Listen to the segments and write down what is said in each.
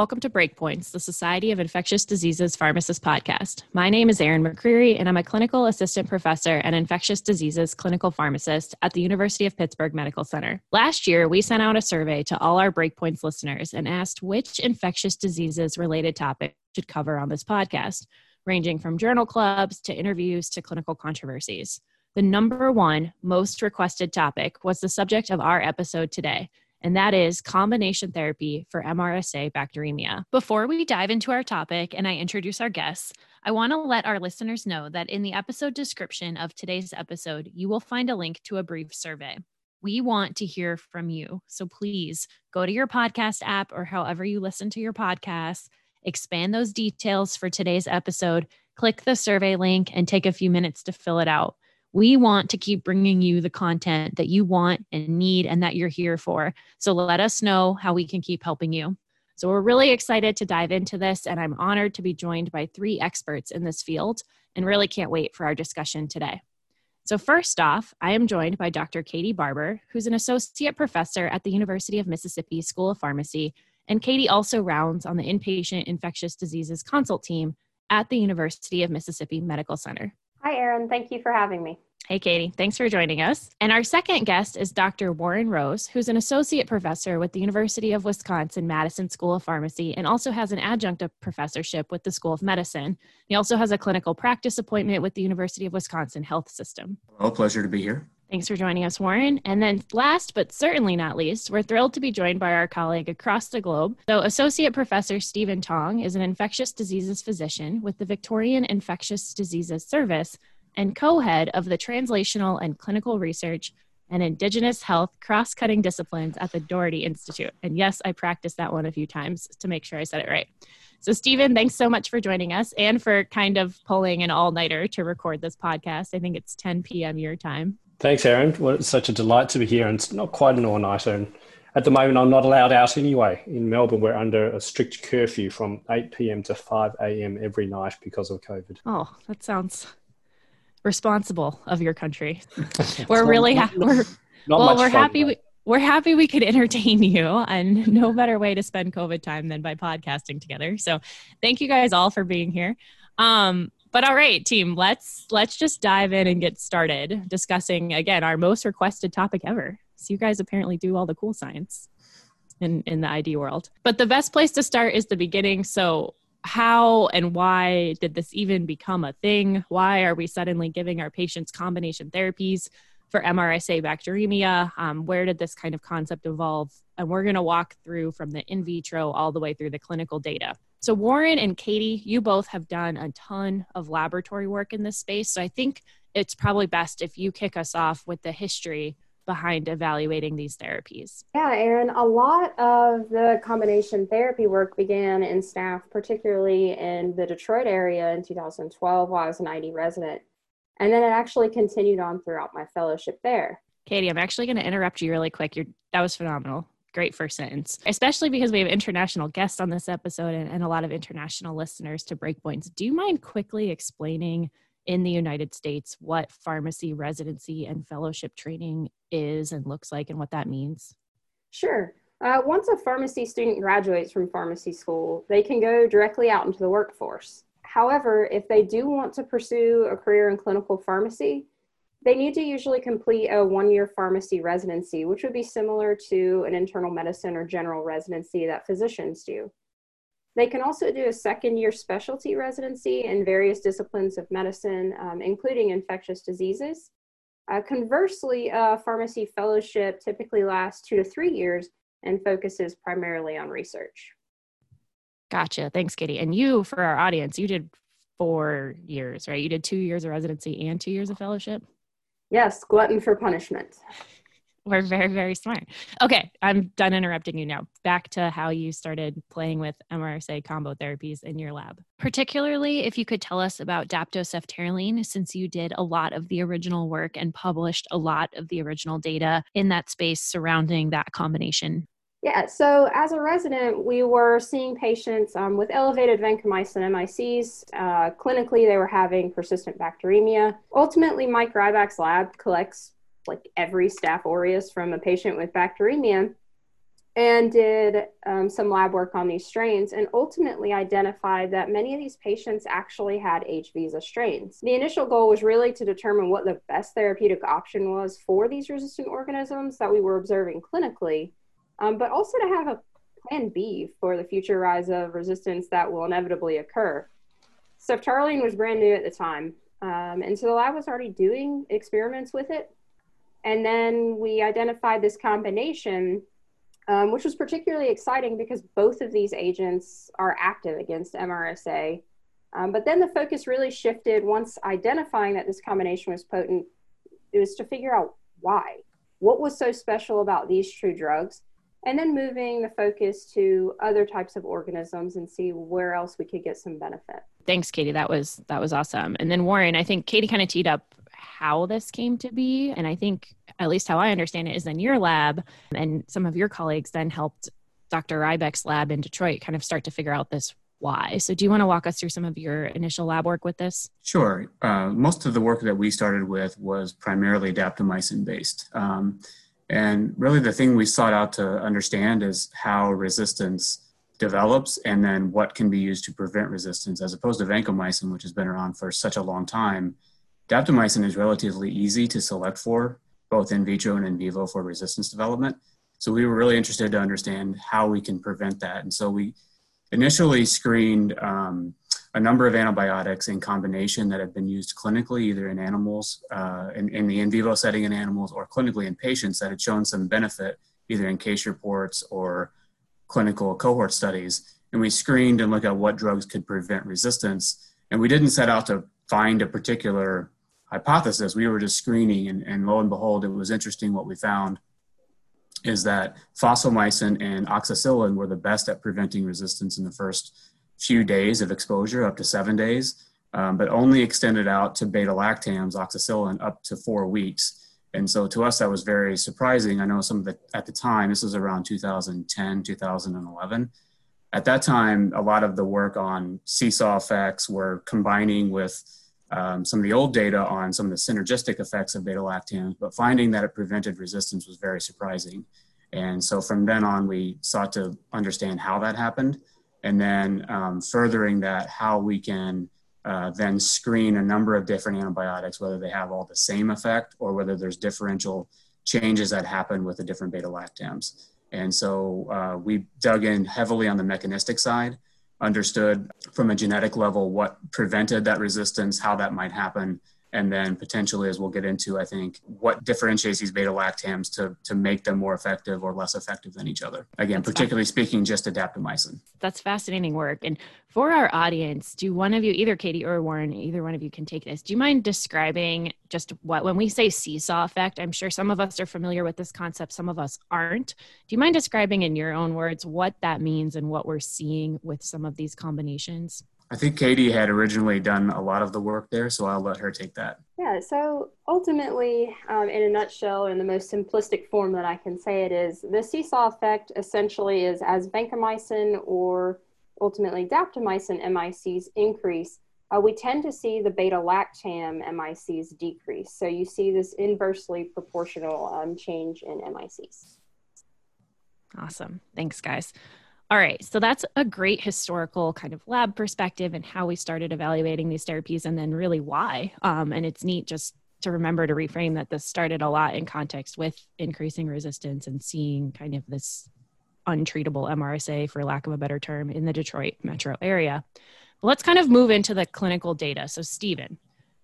welcome to Breakpoints, the Society of Infectious Diseases Pharmacist podcast. My name is Erin McCreary, and I'm a clinical assistant professor and infectious diseases clinical pharmacist at the University of Pittsburgh Medical Center. Last year, we sent out a survey to all our Breakpoints listeners and asked which infectious diseases related topic should cover on this podcast, ranging from journal clubs to interviews to clinical controversies. The number one most requested topic was the subject of our episode today and that is combination therapy for MRSA bacteremia. Before we dive into our topic and I introduce our guests, I want to let our listeners know that in the episode description of today's episode, you will find a link to a brief survey. We want to hear from you. So please go to your podcast app or however you listen to your podcast, expand those details for today's episode, click the survey link, and take a few minutes to fill it out. We want to keep bringing you the content that you want and need and that you're here for. So let us know how we can keep helping you. So we're really excited to dive into this, and I'm honored to be joined by three experts in this field and really can't wait for our discussion today. So, first off, I am joined by Dr. Katie Barber, who's an associate professor at the University of Mississippi School of Pharmacy. And Katie also rounds on the inpatient infectious diseases consult team at the University of Mississippi Medical Center. Hi, Erin. Thank you for having me. Hey, Katie. Thanks for joining us. And our second guest is Dr. Warren Rose, who's an associate professor with the University of Wisconsin Madison School of Pharmacy and also has an adjunct professorship with the School of Medicine. He also has a clinical practice appointment with the University of Wisconsin Health System. Well, pleasure to be here. Thanks for joining us, Warren. And then, last but certainly not least, we're thrilled to be joined by our colleague across the globe. So, Associate Professor Stephen Tong is an infectious diseases physician with the Victorian Infectious Diseases Service and co head of the Translational and Clinical Research and Indigenous Health Cross Cutting Disciplines at the Doherty Institute. And yes, I practiced that one a few times to make sure I said it right. So, Stephen, thanks so much for joining us and for kind of pulling an all nighter to record this podcast. I think it's 10 p.m. your time. Thanks, Erin. Well, it's such a delight to be here, and it's not quite an all-nighter. And at the moment, I'm not allowed out anyway. In Melbourne, we're under a strict curfew from 8 p.m. to 5 a.m. every night because of COVID. Oh, that sounds responsible of your country. we're really happy. We're, well, we're fun, happy. We, we're happy we could entertain you, and no better way to spend COVID time than by podcasting together. So, thank you guys all for being here. Um, but all right, team, let's let's just dive in and get started discussing again our most requested topic ever. So you guys apparently do all the cool science in in the ID world. But the best place to start is the beginning. So how and why did this even become a thing? Why are we suddenly giving our patients combination therapies for MRSA bacteremia? Um, where did this kind of concept evolve? And we're going to walk through from the in vitro all the way through the clinical data. So, Warren and Katie, you both have done a ton of laboratory work in this space. So, I think it's probably best if you kick us off with the history behind evaluating these therapies? Yeah, Erin, a lot of the combination therapy work began in Staph, particularly in the Detroit area in 2012 while I was an ID resident. And then it actually continued on throughout my fellowship there. Katie, I'm actually going to interrupt you really quick. You're, that was phenomenal great first sentence, especially because we have international guests on this episode and, and, a lot of international listeners to Breakpoints. Do you mind quickly explaining in the United States what pharmacy residency and fellowship training is and looks like and what that means? Sure. Uh, once a pharmacy student graduates from pharmacy school, they can go directly out into the workforce. However, if they do want to pursue a career in clinical pharmacy, they need to usually complete a one year pharmacy residency, which would be similar to an internal medicine or general residency that physicians do. They can also do a second year specialty residency in various disciplines of medicine, um, including infectious diseases. Uh, conversely, a pharmacy fellowship typically lasts two to three years and focuses primarily on research. Gotcha. Thanks, Kitty. And you, for our audience, you did four years, right? You did two years of residency and two years of fellowship? Yes, glutton for punishment. We're very, very smart. Okay, I'm done interrupting you now. Back to how you started playing with MRSA combo therapies in your lab. Particularly if you could tell us about daptoceftaroline, since you did a lot of the original work and published a lot of the original data in that space surrounding that combination. Yeah, so as a resident, we were seeing patients um, with elevated vancomycin MICs. Uh, clinically, they were having persistent bacteremia. Ultimately, Mike Rybak's lab collects like every Staph aureus from a patient with bacteremia. and did um, some lab work on these strains and ultimately identified that many of these patients actually had hVISA strains. The initial goal was really to determine what the best therapeutic option was for these resistant organisms that we were observing clinically, um, but also to have a plan B for the future rise of resistance that will inevitably occur. Ceftaroline was brand new at the time, um, and so the lab was already doing experiments with it. And then we identified this combination um, which was particularly exciting because both of these agents are active against MRSA. Um, but then the focus really shifted once identifying that this combination was potent, it was to figure out why. What was so special about these true drugs? And then moving the focus to other types of organisms and see where else we could get some benefit. Thanks, Katie. That was that was awesome. And then Warren, I think Katie kind of teed up how this came to be. And I think, at least how I understand it, is in your lab and some of your colleagues then helped Dr. Rybak's lab in Detroit kind of start to figure out this why. So, do you want to walk us through some of your initial lab work with this? Sure. Uh, most of the work that we started with was primarily daptomycin based. Um, and really, the thing we sought out to understand is how resistance develops and then what can be used to prevent resistance, as opposed to vancomycin, which has been around for such a long time Daptomycin is relatively easy to select for, both in vitro and in vivo for resistance development. So we were really interested to understand how we can prevent that. And so we initially screened um, a number of antibiotics in combination that have been used clinically, either in animals, uh, in, in, the in vivo setting in animals, or clinically in patients that had shown some benefit, either in case reports or clinical cohort studies. And we screened and looked at what drugs could prevent resistance. And we didn't set out to find a particular hypothesis. We were just screening, and, and lo and behold, it was interesting what we found is that fosfomycin and oxacillin were the best at preventing resistance in the first few days of exposure, up to seven days, um, but only extended out to beta lactams, oxacillin, up to four weeks. And so to us, that was very surprising. I know some of the, at the time, this was around 2010, 2011. At that time, a lot of the work on seesaw effects were combining with um, some of the old data on some of the synergistic effects of beta lactams, but finding that it prevented resistance was very surprising. And so from then on, we sought to understand how that happened, and then um, furthering that, how we can uh, then screen a number of different antibiotics, whether they have all the same effect or whether there's differential changes that happen with the different beta lactams. And so uh, we dug in heavily on the mechanistic side understood from a genetic level what prevented that resistance, how that might happen, and then potentially, as we'll get into, I think, what differentiates these beta lactams to, to make them more effective or less effective than each other. Again, That's particularly speaking, just adaptomycin. That's fascinating work. And for our audience, do one of you, either Katie or Warren, either one of you can take this. Do you mind describing just what, when we say seesaw effect, I'm sure some of us are familiar with this concept, some of us aren't. Do you mind describing in your own words what that means and what we're seeing with some of these combinations? I think Katie had originally done a lot of the work there, so I'll let her take that. Yeah, so ultimately, um, in a nutshell, in the most simplistic form that I can say it is, the seesaw effect essentially is as vancomycin or ultimately daptomycin MICs increase, uh, we tend to see the beta lactam MICs decrease. So you see this inversely proportional um, change in MICs. Awesome. Thanks, guys. All right, so that's a great historical kind of lab perspective and how we started evaluating these therapies and then really why. Um, and it's neat just to remember to reframe that this started a lot in context with increasing resistance and seeing kind of this untreatable MRSA, for lack of a better term, in the Detroit metro area. But let's kind of move into the clinical data. So, Stephen,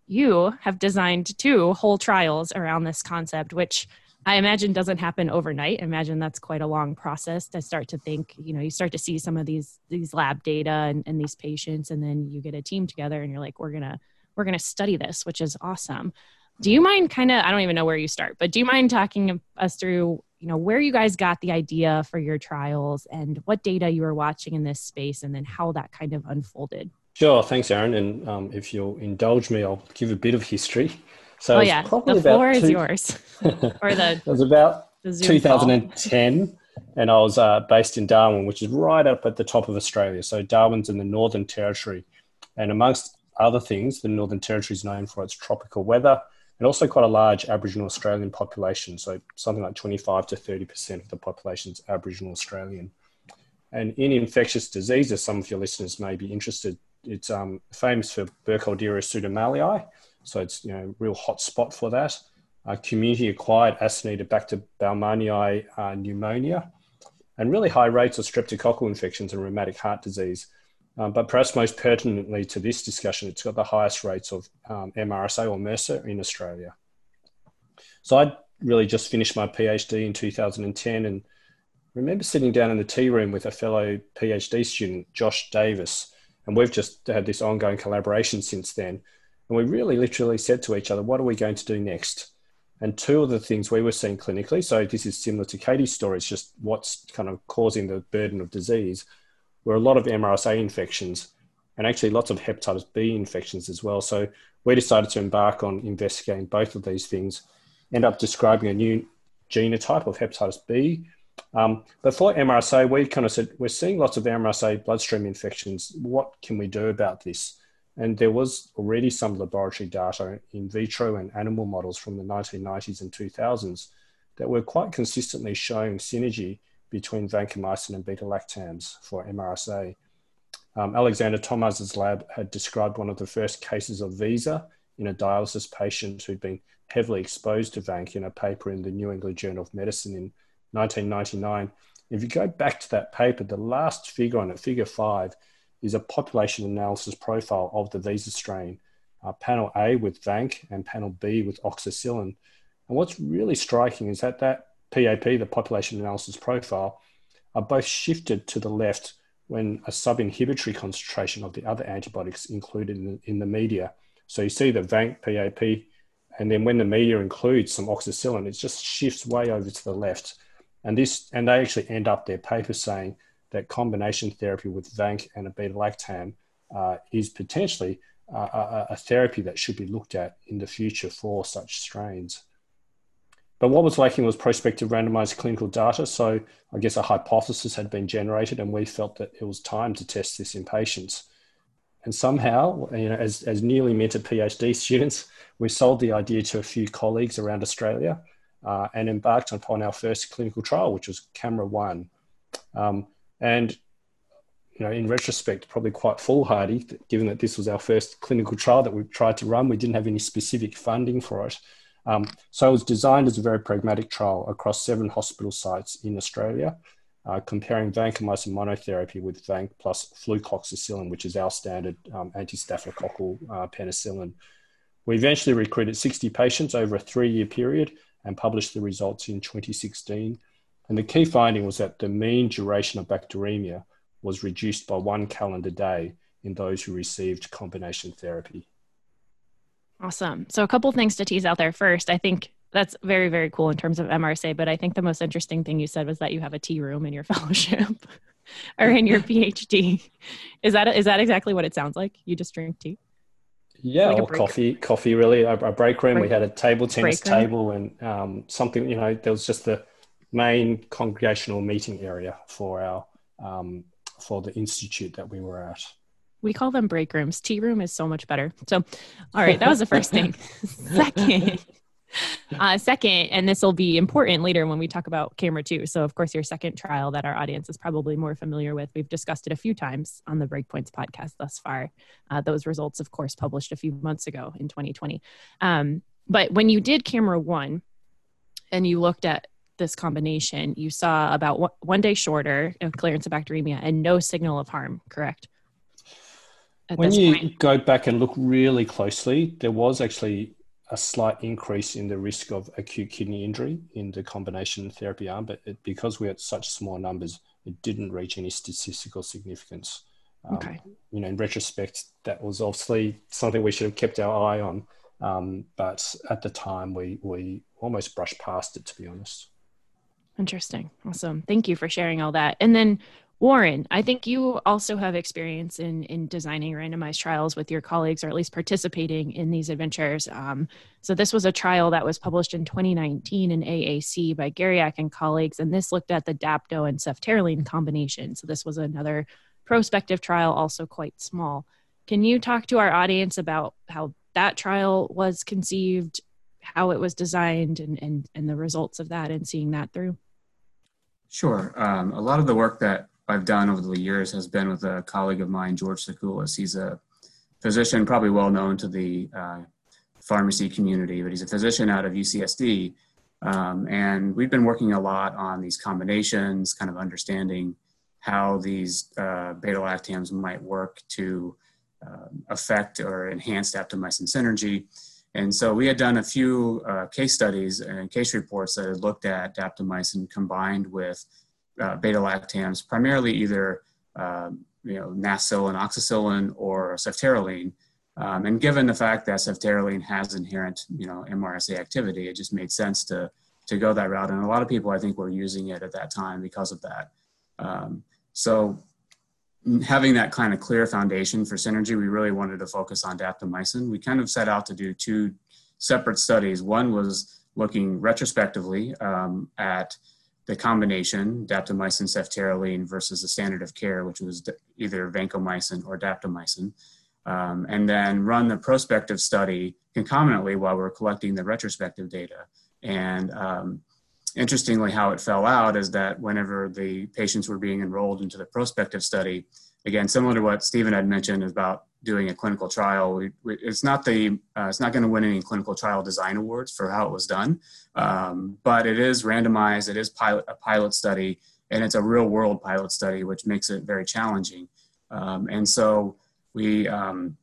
you have designed two whole trials around this concept, which I imagine doesn't happen overnight. I imagine that's quite a long process to start to think, you know, you start to see some of these these lab data and, and these patients and then you get a team together and you're like, we're gonna we're gonna study this, which is awesome. Do you mind kind of I don't even know where you start, but do you mind talking us through, you know, where you guys got the idea for your trials and what data you were watching in this space and then how that kind of unfolded? Sure, thanks, Erin. And um, if you'll indulge me, I'll give a bit of history. So oh yeah, the floor is yours. or the it was about 2010, and I was uh, based in Darwin, which is right up at the top of Australia. So Darwin's in the Northern Territory, and amongst other things, the Northern Territory is known for its tropical weather, and also quite a large Aboriginal Australian population. So something like 25 to 30% of the population is Aboriginal Australian. And in infectious diseases, some of your listeners may be interested. It's um, famous for Burkholderia pseudomallei, so it's you know real hot spot for that. Uh, community-acquired Acinetobacter baumannii uh, pneumonia, and really high rates of streptococcal infections and rheumatic heart disease. Um, but perhaps most pertinently to this discussion, it's got the highest rates of um, MRSA or MRSA in Australia. So I really just finished my PhD in 2010 and remember sitting down in the tea room with a fellow PhD student, Josh Davis, and we've just had this ongoing collaboration since then. And we really literally said to each other, what are we going to do next? And two of the things we were seeing clinically, so this is similar to Katie's story, it's just what's kind of causing the burden of disease, were a lot of MRSA infections and actually lots of hepatitis B infections as well. So we decided to embark on investigating both of these things, end up describing a new genotype of hepatitis B. Um, but for MRSA, we kind of said, we're seeing lots of MRSA bloodstream infections. What can we do about this? And there was already some laboratory data in vitro and animal models from the 1990s and 2000s that were quite consistently showing synergy between vancomycin and beta lactams for MRSA. Um, Alexander Tomasz's lab had described one of the first cases of VISA in a dialysis patient who'd been heavily exposed to vanc in a paper in the New England Journal of Medicine in 1999. If you go back to that paper, the last figure on it, figure five, is a population analysis profile of the VISA strain, uh, panel A with VANC and panel B with oxacillin. And what's really striking is that that PAP, the population analysis profile, are both shifted to the left when a sub-inhibitory concentration of the other antibiotics included in, in the media. So you see the VANC PAP, and then when the media includes some oxacillin, it just shifts way over to the left. And this, and they actually end up their paper saying that combination therapy with VANC and a beta lactam uh, is potentially uh, a, a, therapy that should be looked at in the future for such strains. But what was lacking was prospective randomized clinical data. So I guess a hypothesis had been generated, and we felt that it was time to test this in patients. And somehow, you know, as, as newly minted PhD students, we sold the idea to a few colleagues around Australia uh, and embarked upon our first clinical trial, which was CAMERA 1. Um, and you know, in retrospect, probably quite foolhardy, given that this was our first clinical trial that we tried to run. We didn't have any specific funding for it. Um, so it was designed as a very pragmatic trial across seven hospital sites in Australia, uh, comparing vancomycin monotherapy with vanc plus flucloxacillin, which is our standard um, anti-staphylococcal uh, penicillin. We eventually recruited 60 patients over a three-year period and published the results in 2016. And the key finding was that the mean duration of bacteremia was reduced by one calendar day in those who received combination therapy. Awesome. So, a couple things to tease out there. First, I think that's very, very cool in terms of MRSA. But I think the most interesting thing you said was that you have a tea room in your fellowship or in your PhD. Is that is that exactly what it sounds like? You just drink tea? Yeah, like or coffee, coffee. Really, a, a break room. Break, we had a table tennis table and um, something. You know, there was just the main congregational meeting area for our um, for the institute that we were at we call them break rooms. Tea room is so much better. So, all right, that was the first thing. second, uh, second, and this will be important later when we talk about CAMERA 2. So, of course, your second trial that our audience is probably more familiar with. We've discussed it a few times on the Breakpoints podcast thus far. Uh, those results, of course, published a few months ago in 2020. Um, but when you did CAMERA 1 and you looked at this combination, you saw about one day shorter of clearance of bacteremia and no signal of harm, correct? when you point. go back and look really closely, there was actually a slight increase in the risk of acute kidney injury in the combination therapy arm, but it, because we had such small numbers, it didn't reach any statistical significance. Um, okay. You know, in retrospect, that was obviously something we should have kept our eye on, um, but at the time, we we almost brushed past it. To be honest. Interesting. Awesome. Thank you for sharing all that. And then Warren, I think you also have experience in in designing randomized trials with your colleagues, or at least participating in these adventures. Um, so this was a trial that was published in 2019 in AAC by Geriak and colleagues, and this looked at the dapto and ceftaroline combination. So this was another prospective trial, also quite small. Can you talk to our audience about how that trial was conceived, how it was designed and, and, and the results of that and seeing that through? Sure. Um, a lot of the work that I've done over the years has been with a colleague of mine, George Sakoulas. He's a physician, probably well known to the uh, pharmacy community, but he's a physician out of UCSD. Um, and we've been working a lot on these combinations, kind of understanding how these uh, beta lactams might work to uh, affect or enhance daptomycin synergy. And so we had done a few uh, case studies and case reports that had looked at daptomycin combined with uh, beta lactams, primarily either um, you know nafcillin, oxacillin, or ceftaroline. Um, and given the fact that ceftaroline has inherent you know MRSA activity, it just made sense to to go that route. And a lot of people I think were using it at that time because of that. Um, so having that kind of clear foundation for synergy, we really wanted to focus on daptomycin. We kind of set out to do two separate studies. One was looking retrospectively um, at the combination daptomycin ceftaroline versus the standard of care, which was either vancomycin or daptomycin, um, and then run the prospective study concomitantly while we're collecting the retrospective data. And um, interestingly, how it fell out is that whenever the patients were being enrolled into the prospective study, again, similar to what Stephen had mentioned about doing a clinical trial, it's not the uh, it's not going to win any clinical trial design awards for how it was done, um, but it is randomized. It is pilot a pilot study, and it's a real world pilot study, which makes it very challenging. Um, and so we um,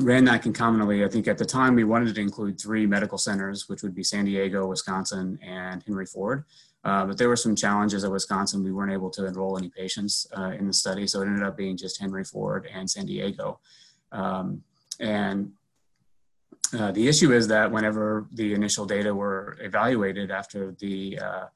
ran that concomitantly. I think at the time we wanted to include three medical centers, which would be San Diego, Wisconsin, and Henry Ford. Uh, but there were some challenges at Wisconsin. We weren't able to enroll any patients uh, in the study, so it ended up being just Henry Ford and San Diego. Um, and uh, the issue is that whenever the initial data were evaluated after the uh,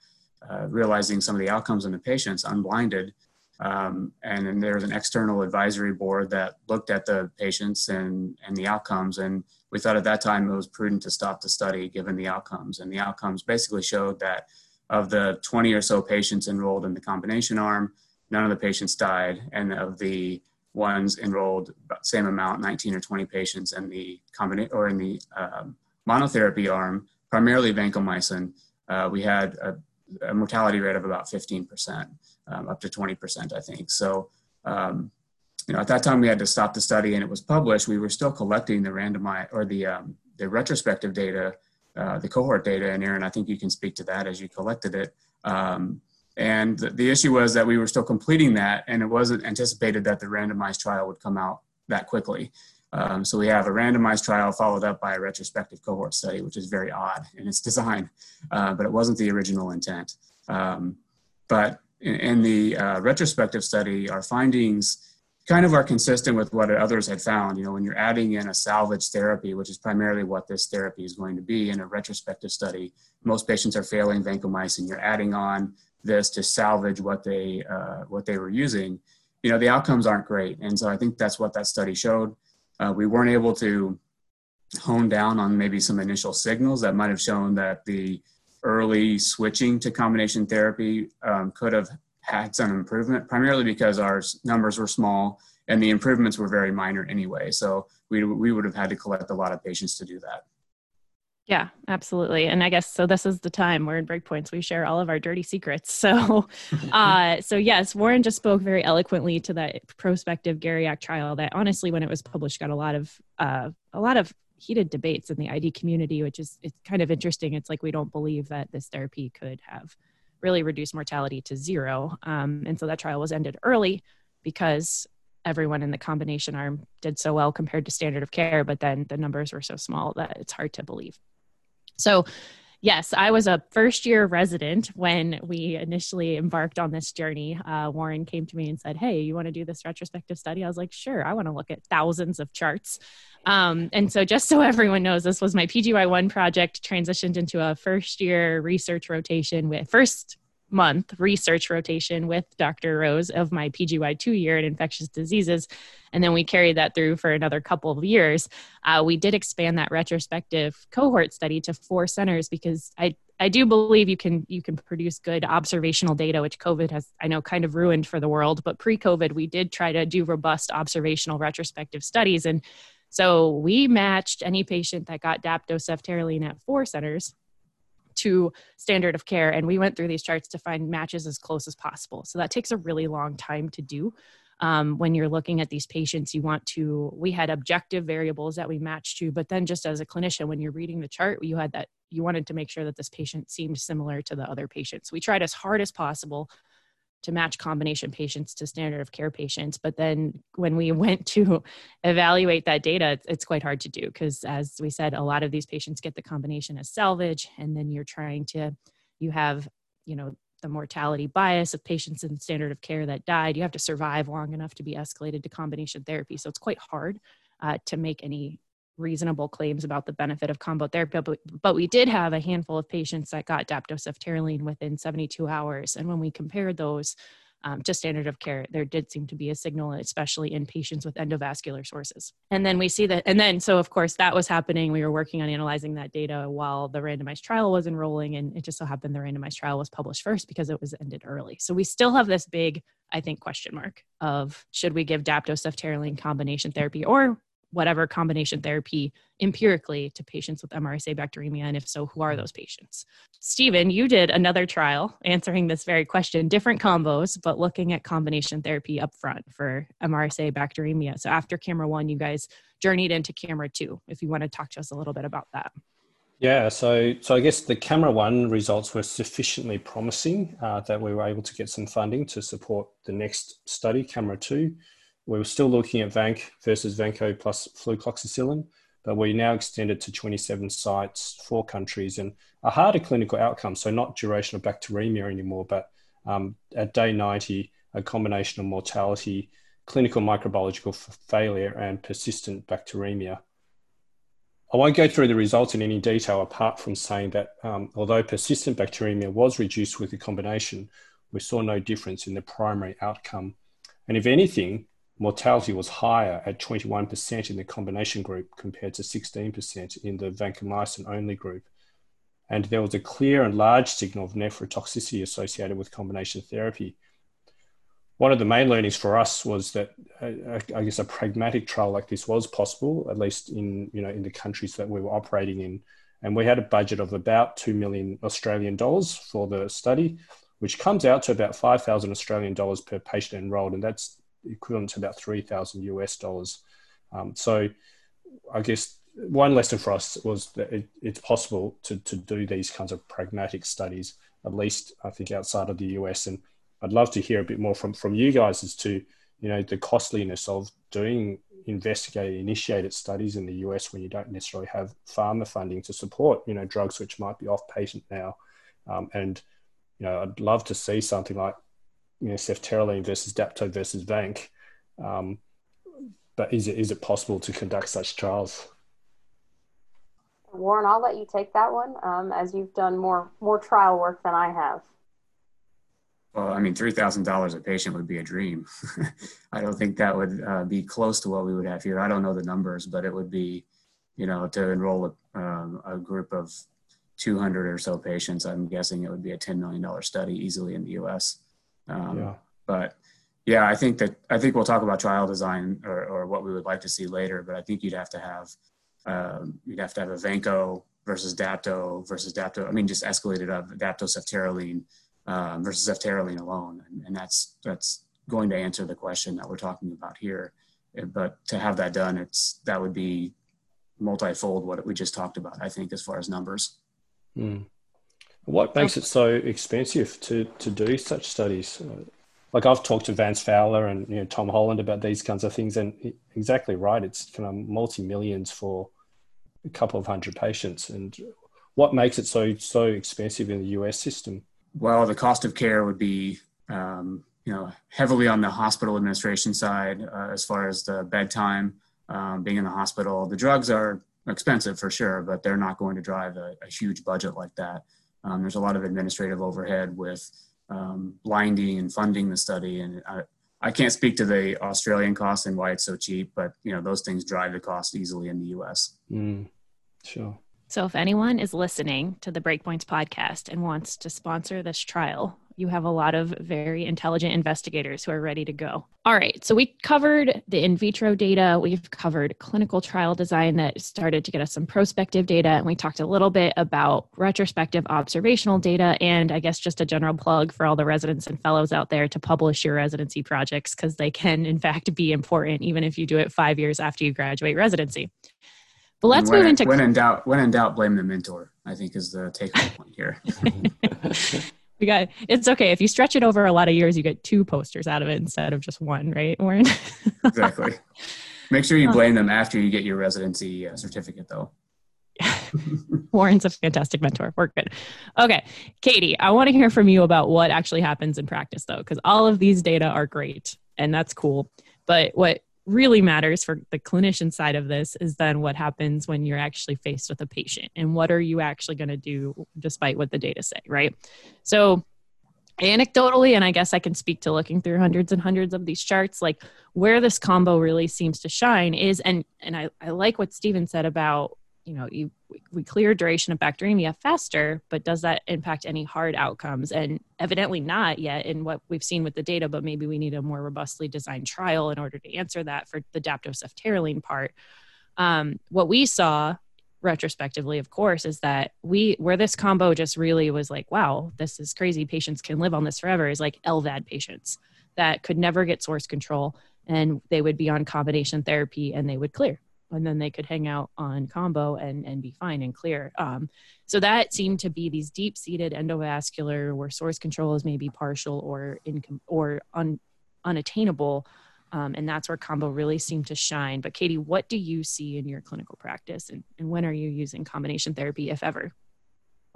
uh, realizing some of the outcomes in the patients, unblinded, um, and then there's an external advisory board that looked at the patients and, and the outcomes. And we thought at that time it was prudent to stop the study given the outcomes. And the outcomes basically showed that of the 20 or so patients enrolled in the combination arm, none of the patients died. And of the ones enrolled, same amount, 19 or 20 patients in the combination or in the um, monotherapy arm, primarily vancomycin, uh, we had a, a mortality rate of about 15 percent um, up to 20%, I think. So, um, you know, at that time we had to stop the study and it was published. We were still collecting the randomized or the, um, the retrospective data, uh, the cohort data. And Erin, I think you can speak to that as you collected it. Um, and the issue was that we were still completing that and it wasn't anticipated that the randomized trial would come out that quickly. Um, so we have a randomized trial followed up by a retrospective cohort study, which is very odd in its design, uh, but it wasn't the original intent. Um, but in, the uh, retrospective study, our findings kind of are consistent with what others had found. You know, when you're adding in a salvage therapy, which is primarily what this therapy is going to be in a retrospective study, most patients are failing vancomycin. You're adding on this to salvage what they uh, what they were using. You know, the outcomes aren't great, and so I think that's what that study showed. Uh, we weren't able to hone down on maybe some initial signals that might have shown that the early switching to combination therapy um, could have had some improvement, primarily because our numbers were small and the improvements were very minor anyway. So we, we would have had to collect a lot of patients to do that. Yeah, absolutely. And I guess so this is the time we're in breakpoints. We share all of our dirty secrets. So uh so yes, Warren just spoke very eloquently to that prospective Geriak trial that honestly when it was published got a lot of uh a lot of heated debates in the ID community, which is it's kind of interesting. It's like we don't believe that this therapy could have really reduced mortality to zero. Um, and so that trial was ended early because everyone in the combination arm did so well compared to standard of care, but then the numbers were so small that it's hard to believe. So yes, I was a first year resident when we initially embarked on this journey. Uh, Warren came to me and said, Hey, you want to do this retrospective study? I was like, Sure, I want to look at thousands of charts. Um, and so, just so everyone knows, this was my PGY1 project transitioned into a first year research rotation with first month research rotation with Dr. Rose of my PGY two year in infectious diseases. And then we carried that through for another couple of years. Uh, we did expand that retrospective cohort study to four centers because I, I do believe you can you can produce good observational data, which COVID has I know kind of ruined for the world. But pre-COVID, we did try to do robust observational retrospective studies, and So we matched any patient that got daptoceftaroline at four centers to standard of care. And we went through these charts to find matches as close as possible. So that takes a really long time to do. Um, when you're looking at these patients, you want to, we had objective variables that we matched to, but then just as a clinician, when you're reading the chart, you had that, you wanted to make sure that this patient seemed similar to the other patients. We tried as hard as possible to match combination patients to standard of care patients. But then when we went to evaluate that data, it's quite hard to do because, as we said, a lot of these patients get the combination as salvage, and then you're trying to, you have, you know, the mortality bias of patients in standard of care that died. You have to survive long enough to be escalated to combination therapy. So it's quite hard uh, to make any reasonable claims about the benefit of combo therapy, but, but we did have a handful of patients that got daptoceftaroline within 72 hours. And when we compared those um, to standard of care, there did seem to be a signal, especially in patients with endovascular sources. And then we see that, and then, so of course, that was happening. We were working on analyzing that data while the randomized trial was enrolling. And it just so happened the randomized trial was published first because it was ended early. So we still have this big, I think, question mark of should we give daptoceftaroline combination therapy or whatever combination therapy empirically to patients with MRSA bacteremia? And if so, who are those patients? Stephen, you did another trial answering this very question, different combos, but looking at combination therapy up front for MRSA bacteremia. So after camera one, you guys journeyed into camera two. If you want to talk to us a little bit about that. Yeah, so so I guess the camera one results were sufficiently promising uh, that we were able to get some funding to support the next study, camera two we were still looking at Vanc versus Vanco plus flucloxacillin, but we now extended to 27 sites, four countries, and a harder clinical outcome. So not duration of bacteremia anymore, but um, at day 90, a combination of mortality, clinical microbiological failure, and persistent bacteremia. I won't go through the results in any detail apart from saying that um, although persistent bacteremia was reduced with the combination, we saw no difference in the primary outcome. And if anything, mortality was higher at 21% in the combination group compared to 16% in the vancomycin only group. And there was a clear and large signal of nephrotoxicity associated with combination therapy. One of the main learnings for us was that uh, I guess a pragmatic trial like this was possible, at least in you know in the countries that we were operating in, and we had a budget of about two million Australian dollars for the study, which comes out to about five thousand Australian dollars per patient enrolled, and that's equivalent to about 3,000 US dollars. Um, so I guess one lesson for us was that it, it's possible to, to do these kinds of pragmatic studies, at least I think outside of the US. And I'd love to hear a bit more from, from you guys as to, you know, the costliness of doing investigated initiated studies in the US when you don't necessarily have pharma funding to support, you know, drugs which might be off patent now. Um, and, you know, I'd love to see something like you know, ceftaroline versus Dapto versus Vanc. Um, but is it is it possible to conduct such trials? Warren, I'll let you take that one, um, as you've done more more trial work than I have. Well, I mean, three thousand dollars a patient would be a dream. I don't think that would uh, be close to what we would have here. I don't know the numbers, but it would be, you know, to enroll a, um, a group of 200 or so patients. I'm guessing it would be a $10 million study easily in the U.S. Um, yeah. But yeah, I think that I think we'll talk about trial design or, or what we would like to see later. But I think you'd have to have um, you'd have to have a Vanco versus Dapto versus Dapto. I mean, just escalated of Dapto ceftaroline um, versus ceftaroline alone, and, and that's that's going to answer the question that we're talking about here. But to have that done, it's that would be multifold what we just talked about. I think as far as numbers. Mm. What makes it so expensive to, to do such studies? Like I've talked to Vance Fowler and you know Tom Holland about these kinds of things, and exactly right, it's kind of multi millions for a couple of hundred patients. And what makes it so so expensive in the US system? Well, the cost of care would be um, you know heavily on the hospital administration side uh, as far as the bedtime um, being in the hospital. The drugs are expensive for sure, but they're not going to drive a, a huge budget like that. Um, there's a lot of administrative overhead with um, blinding and funding the study. And I, I can't speak to the Australian cost and why it's so cheap, but you know those things drive the cost easily in the U.S. Mm, sure. So if anyone is listening to the Breakpoints podcast and wants to sponsor this trial, you have a lot of very intelligent investigators who are ready to go. All right, so we covered the in vitro data, we've covered clinical trial design that started to get us some prospective data, and we talked a little bit about retrospective observational data, and I guess just a general plug for all the residents and fellows out there to publish your residency projects because they can, in fact, be important even if you do it five years after you graduate residency. But let's when, move into when in doubt. When in doubt, blame the mentor. I think is the take home point here. we got it's okay. If you stretch it over a lot of years you get two posters out of it instead of just one right warren? Exactly. Make sure you blame them after you get your residency uh, certificate though. Warren's a fantastic mentor. We're good. Okay katie i want to hear from you about what actually happens in practice though because all of these data are great and that's cool. But what really matters for the clinician side of this is then what happens when you're actually faced with a patient and what are you actually going to do despite what the data say right? So anecdotally and i guess i can speak to looking through hundreds and hundreds of these charts like where this combo really seems to shine is and and i, I like what stephen said about you know you we clear duration of bacteremia faster but does that impact any hard outcomes? And evidently not yet in what we've seen with the data but maybe we need a more robustly designed trial in order to answer that for the daptoceftaroline part. Um, what we saw retrospectively of course is that we where this combo just really was like wow this is crazy. Patients can live on this forever is like lvad patients that could never get source control and they would be on combination therapy and they would clear and then they could hang out on combo and, and be fine and clear. Um, so that seemed to be these deep seated endovascular where source control is maybe partial or income or un, unattainable. Um, and that's where combo really seemed to shine. But Katie, what do you see in your clinical practice and, and when are you using combination therapy, if ever?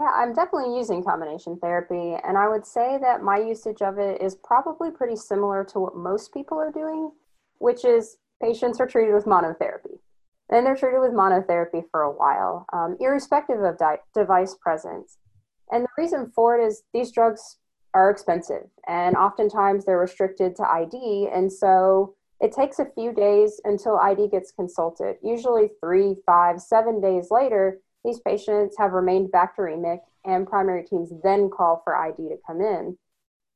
Yeah, I'm definitely using combination therapy. And I would say that my usage of it is probably pretty similar to what most people are doing, which is patients are treated with monotherapy. And they're treated with monotherapy for a while, um, irrespective of di- device presence. And the reason for it is these drugs are expensive and oftentimes they're restricted to ID. And so it takes a few days until ID gets consulted. Usually, three, five, seven days later, these patients have remained bacteremic, and primary teams then call for ID to come in.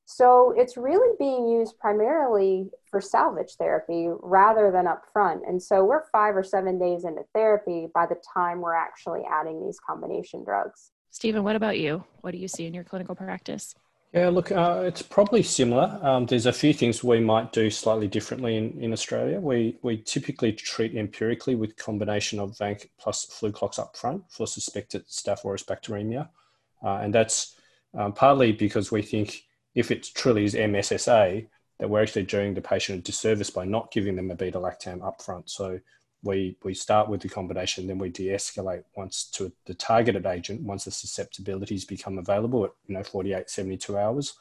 So it's really being used primarily for salvage therapy rather than upfront. And so we're five or seven days into therapy by the time we're actually adding these combination drugs. Stephen, what about you? What do you see in your clinical practice? Yeah, look, uh, it's probably similar. Um, there's a few things we might do slightly differently in, in Australia. We, we typically treat empirically with combination of vanc plus fluclox up front for suspected Staph aureus bacteremia. Uh, and that's um, partly because we think if it truly is MSSA, that we're actually doing the patient a disservice by not giving them a beta lactam upfront. So we, we start with the combination, then we de-escalate once to the targeted agent once the susceptibilities become available at you know 48, 72 hours.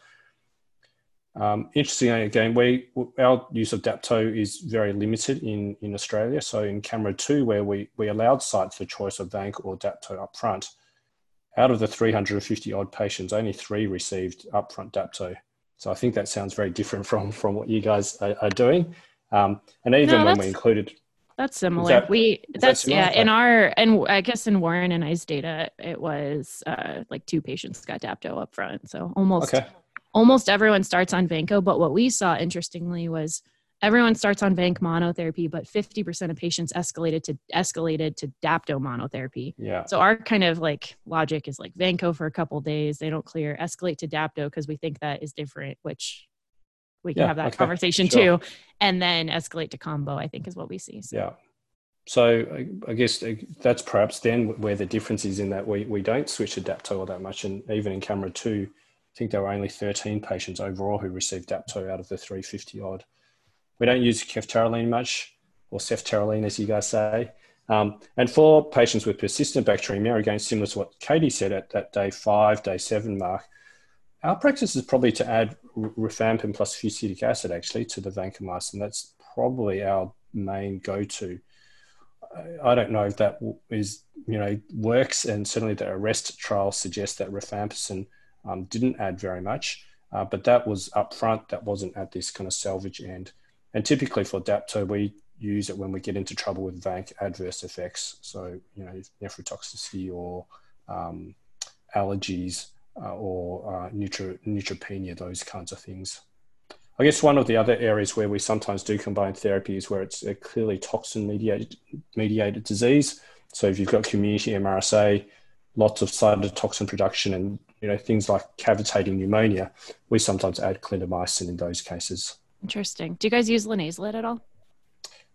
Um, interestingly, again, we our use of Dapto is very limited in, in Australia. So in CAMERA 2, where we, we allowed sites the choice of Vanc or Dapto upfront, out of the 350 odd patients, only three received upfront Dapto. So I think that sounds very different from from what you guys are, are doing. Um, and even no, when we included, that's similar. That, we that's that yeah. In our and I guess in Warren and I's data, it was uh, like two patients got Dapto up front. So almost okay. almost everyone starts on Vanco. But what we saw interestingly was everyone starts on vanc monotherapy but 50% of patients escalated to escalated to dapto monotherapy yeah so our kind of like logic is like vanco for a couple days they don't clear escalate to dapto because we think that is different which we can yeah, have that okay. conversation sure. too and then escalate to combo i think is what we see so. yeah so I guess uh, that's perhaps then where the difference is in that we, we don't switch to Dapto all that much. And even in camera 2, I think there were only 13 patients overall who received Dapto out of the 350 odd. We don't use ceftaroline much, or ceftaroline as you guys say. Um, and for patients with persistent bacteremia, again, similar to what Katie said at that day five, day seven mark, our practice is probably to add rifampin plus fusidic acid actually to the vancomycin. That's probably our main go-to. I don't know if that is, you know, works, and certainly the ARREST trial suggests that rifampicin um, didn't add very much, uh, but that was upfront. That wasn't at this kind of salvage end. And typically for Dapto, we use it when we get into trouble with vanc adverse effects. So, you know, nephrotoxicity or um, allergies uh, or uh, neutro- neutropenia, those kinds of things. I guess one of the other areas where we sometimes do combine therapy is where it's a clearly toxin mediated, mediated disease. So if you've got community MRSA, lots of cytotoxin production and you know things like cavitating pneumonia, we sometimes add clindamycin in those cases. Interesting. Do you guys use linezolid at all?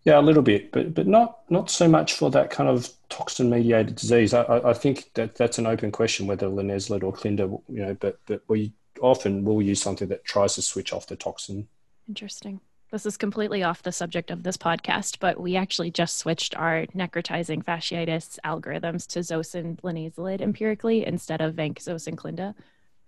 Yeah, a little bit, but but not not so much for that kind of toxin mediated disease. I, I think that that's an open question whether linezolid or clinda, you know, but but we often will use something that tries to switch off the toxin. Interesting. This is completely off the subject of this podcast, but we actually just switched our necrotizing fasciitis algorithms to Zosyn linezolid empirically instead of vancomycin clinda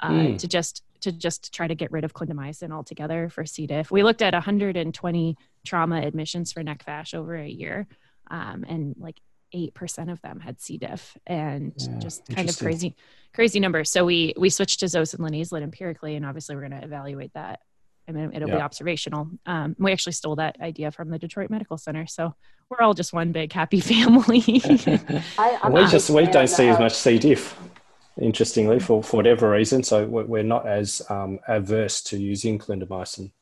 uh, mm. to just to just try to get rid of clindamycin altogether for C. diff. We looked at 120 trauma admissions for neck fash over a year, um, and like eight percent of them had C. diff, and yeah, just kind of crazy, crazy numbers. So we we switched to Zosyn linezolid empirically, and obviously we're going to evaluate that I mean, it'll yeah. be observational. Um, we actually stole that idea from the Detroit Medical Center, so we're all just one big happy family. I, we just we don't see as much C. diff, interestingly, for, for whatever reason. So we're not as um, averse to using clindamycin.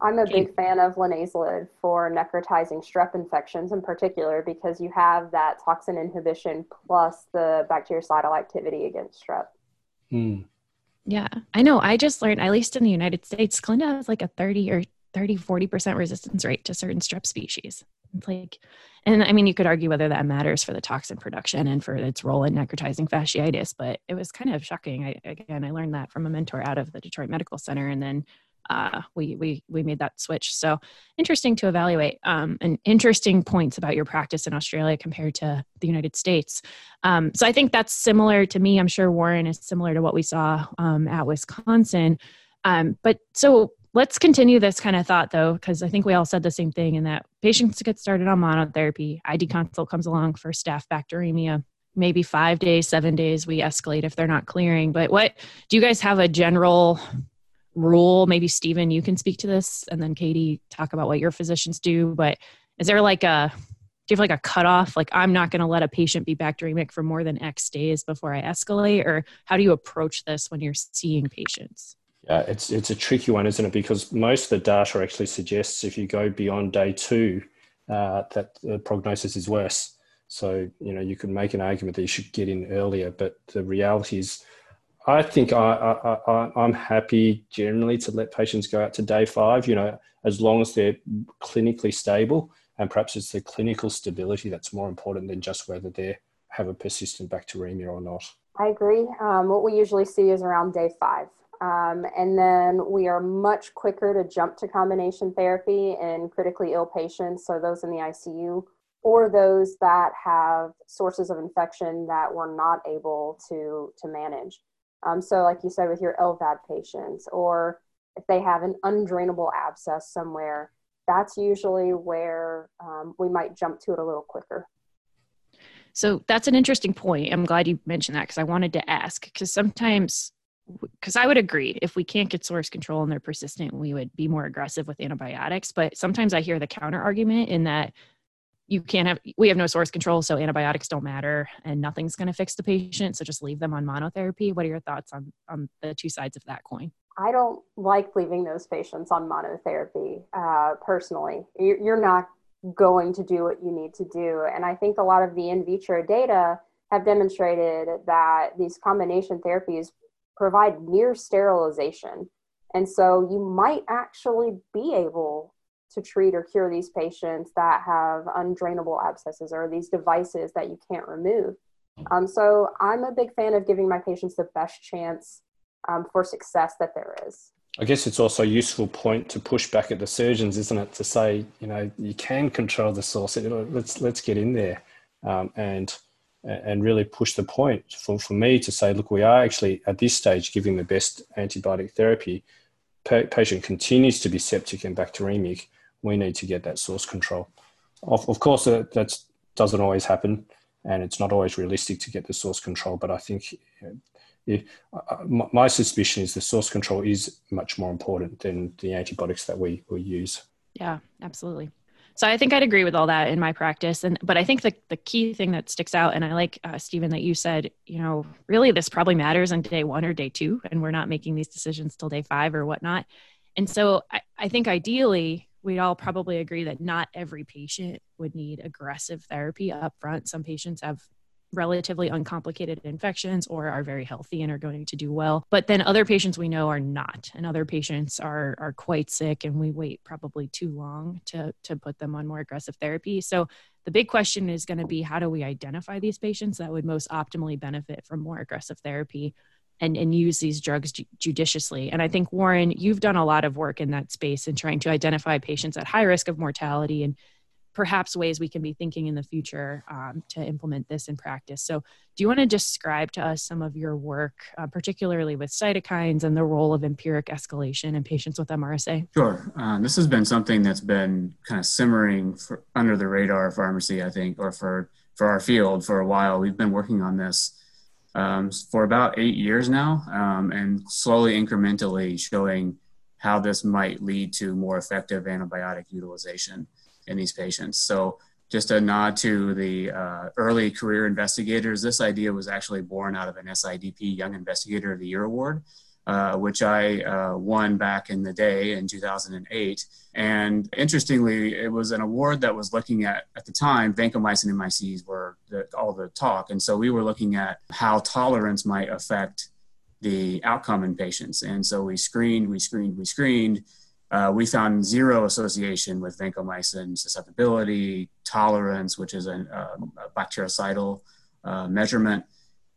I'm a big fan of linezolid for necrotizing strep infections in particular because you have that toxin inhibition plus the bactericidal activity against strep. Hmm. Yeah, I know. I just learned, at least in the United States, Clinda has like a 30 or 30, 40% resistance rate to certain strep species. It's like, and I mean, you could argue whether that matters for the toxin production and for its role in necrotizing fasciitis, but it was kind of shocking. I, again, I learned that from a mentor out of the Detroit Medical Center. And then uh, we we we made that switch. So interesting to evaluate, um, and interesting points about your practice in Australia compared to the United States. Um, so I think that's similar to me. I'm sure Warren is similar to what we saw um, at Wisconsin. Um, but so let's continue this kind of thought though, because I think we all said the same thing in that patients get started on monotherapy. ID consult comes along for staph bacteremia maybe five days, seven days, we escalate if they're not clearing. But what do you guys have a general rule maybe stephen you can speak to this and then katie talk about what your physicians do but is there like a do you have like a cutoff like i'm not going to let a patient be bacteremic for more than x days before i escalate or how do you approach this when you're seeing patients yeah it's it's a tricky one isn't it because most of the data actually suggests if you go beyond day two uh, that the prognosis is worse so you know you could make an argument that you should get in earlier but the reality is I think I, I, am happy generally to let patients go out to day five, you know, as long as they're clinically stable. And perhaps it's the clinical stability that's more important than just whether they have a persistent bacteremia or not. I agree. Um, what we usually see is around day five. Um, and then we are much quicker to jump to combination therapy in critically ill patients, so those in the ICU, or those that have sources of infection that we're not able to, to manage. Um, so, like you said, with your LVAD patients, or if they have an undrainable abscess somewhere, that's usually where um, we might jump to it a little quicker. So, that's an interesting point. I'm glad you mentioned that because I wanted to ask because sometimes because I would agree if we can't get source control and they're persistent, we would be more aggressive with antibiotics. But sometimes I hear the counter argument in that you can't have we have no source control so antibiotics don't matter and nothing's going to fix the patient so just leave them on monotherapy what are your thoughts on on the two sides of that coin i don't like leaving those patients on monotherapy uh, personally you're not going to do what you need to do and i think a lot of the in vitro data have demonstrated that these combination therapies provide near sterilization and so you might actually be able to treat or cure these patients that have undrainable abscesses or these devices that you can't remove. Um, so I'm a big fan of giving my patients the best chance um, for success that there is. I guess it's also a useful point to push back at the surgeons, isn't it? To say, you know, you can control the source. Let's let's get in there um, and and really push the point for, for me to say, look, we are actually at this stage giving the best antibiotic therapy. Pa- patient continues to be septic and bacteremic we need to get that source control. Of, of course, uh, that doesn't always happen, and it's not always realistic to get the source control. But I think if, uh, my suspicion is the source control is much more important than the antibiotics that we, we use. Yeah, absolutely. So I think I'd agree with all that in my practice. And but I think the the key thing that sticks out, and I like uh, Stephen that you said, you know, really this probably matters on day one or day two, and we're not making these decisions till day five or whatnot. And so I, I think ideally we'd all probably agree that not every patient would need aggressive therapy up front. Some patients have relatively uncomplicated infections or are very healthy and are going to do well. But then other patients we know are not, and other patients are are quite sick, and we wait probably too long to to put them on more aggressive therapy. So the big question is going to be how do we identify these patients that would most optimally benefit from more aggressive therapy and, and use these drugs ju- judiciously. And I think, Warren, you've done a lot of work in that space in trying to identify patients at high risk of mortality and perhaps ways we can be thinking in the future um, to implement this in practice. So, do you want to describe to us some of your work, uh, particularly with cytokines and the role of empiric escalation in patients with MRSA? Sure. Uh, this has been something that's been kind of simmering for, under the radar of pharmacy, I think, or for, for our field for a while. We've been working on this um, for about eight years now um, and slowly incrementally showing how this might lead to more effective antibiotic utilization in these patients. So, just a nod to the uh, early career investigators, this idea was actually born out of an SIDP Young Investigator of the Year award, uh, which I uh, won back in the day in 2008. And interestingly, it was an award that was looking at, at the time, vancomycin MICs were the, all the talk. And so we were looking at how tolerance might affect the outcome in patients. And so we screened, we screened, we screened uh, we found zero association with vancomycin susceptibility, tolerance, which is a, um, a bactericidal uh, measurement,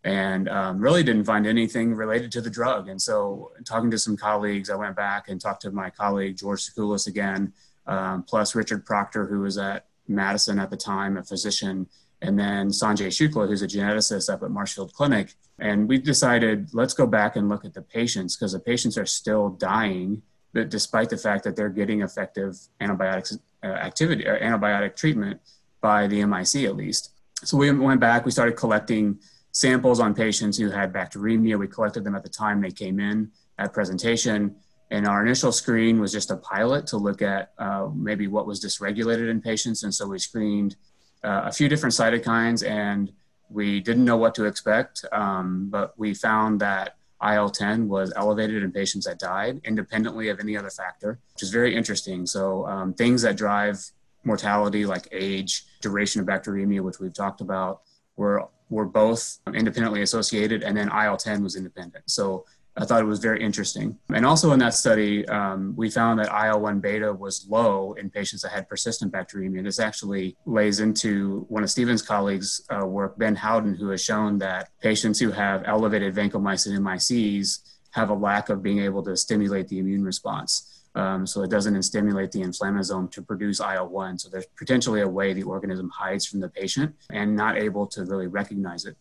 and um, really didn't find anything related to the drug. And so, talking to some colleagues, I went back and talked to my colleague George Sakoulas again, um, plus Richard Proctor, who was at Madison at the time, a physician, and then Sanjay Shukla, who's a geneticist up at Marshfield Clinic. And we decided, let's go back and look at the patients because the patients are still dying despite the fact that they're getting effective antibiotics uh, activity or antibiotic treatment by the MIC at least. So we went back, we started collecting samples on patients who had bacteremia. We collected them at the time they came in at presentation. And our initial screen was just a pilot to look at uh, maybe what was dysregulated in patients. And so we screened uh, a few different cytokines and we didn't know what to expect, um, but we found that IL 10 was elevated in patients that died independently of any other factor, which is very interesting. So, um, things that drive mortality, like age, duration of bacteremia, which we've talked about, were, were both independently associated, and then IL 10 was independent. So, I thought it was very interesting. And also in that study, um, we found that IL 1 beta was low in patients that had persistent bacteremia. This actually lays into one of Stephen's colleagues' uh, work, Ben Howden, who has shown that patients who have elevated vancomycin MICs have a lack of being able to stimulate the immune response. Um, so it doesn't stimulate the inflammasome to produce IL-1. So there's potentially a way the organism hides from the patient and not able to really recognize it.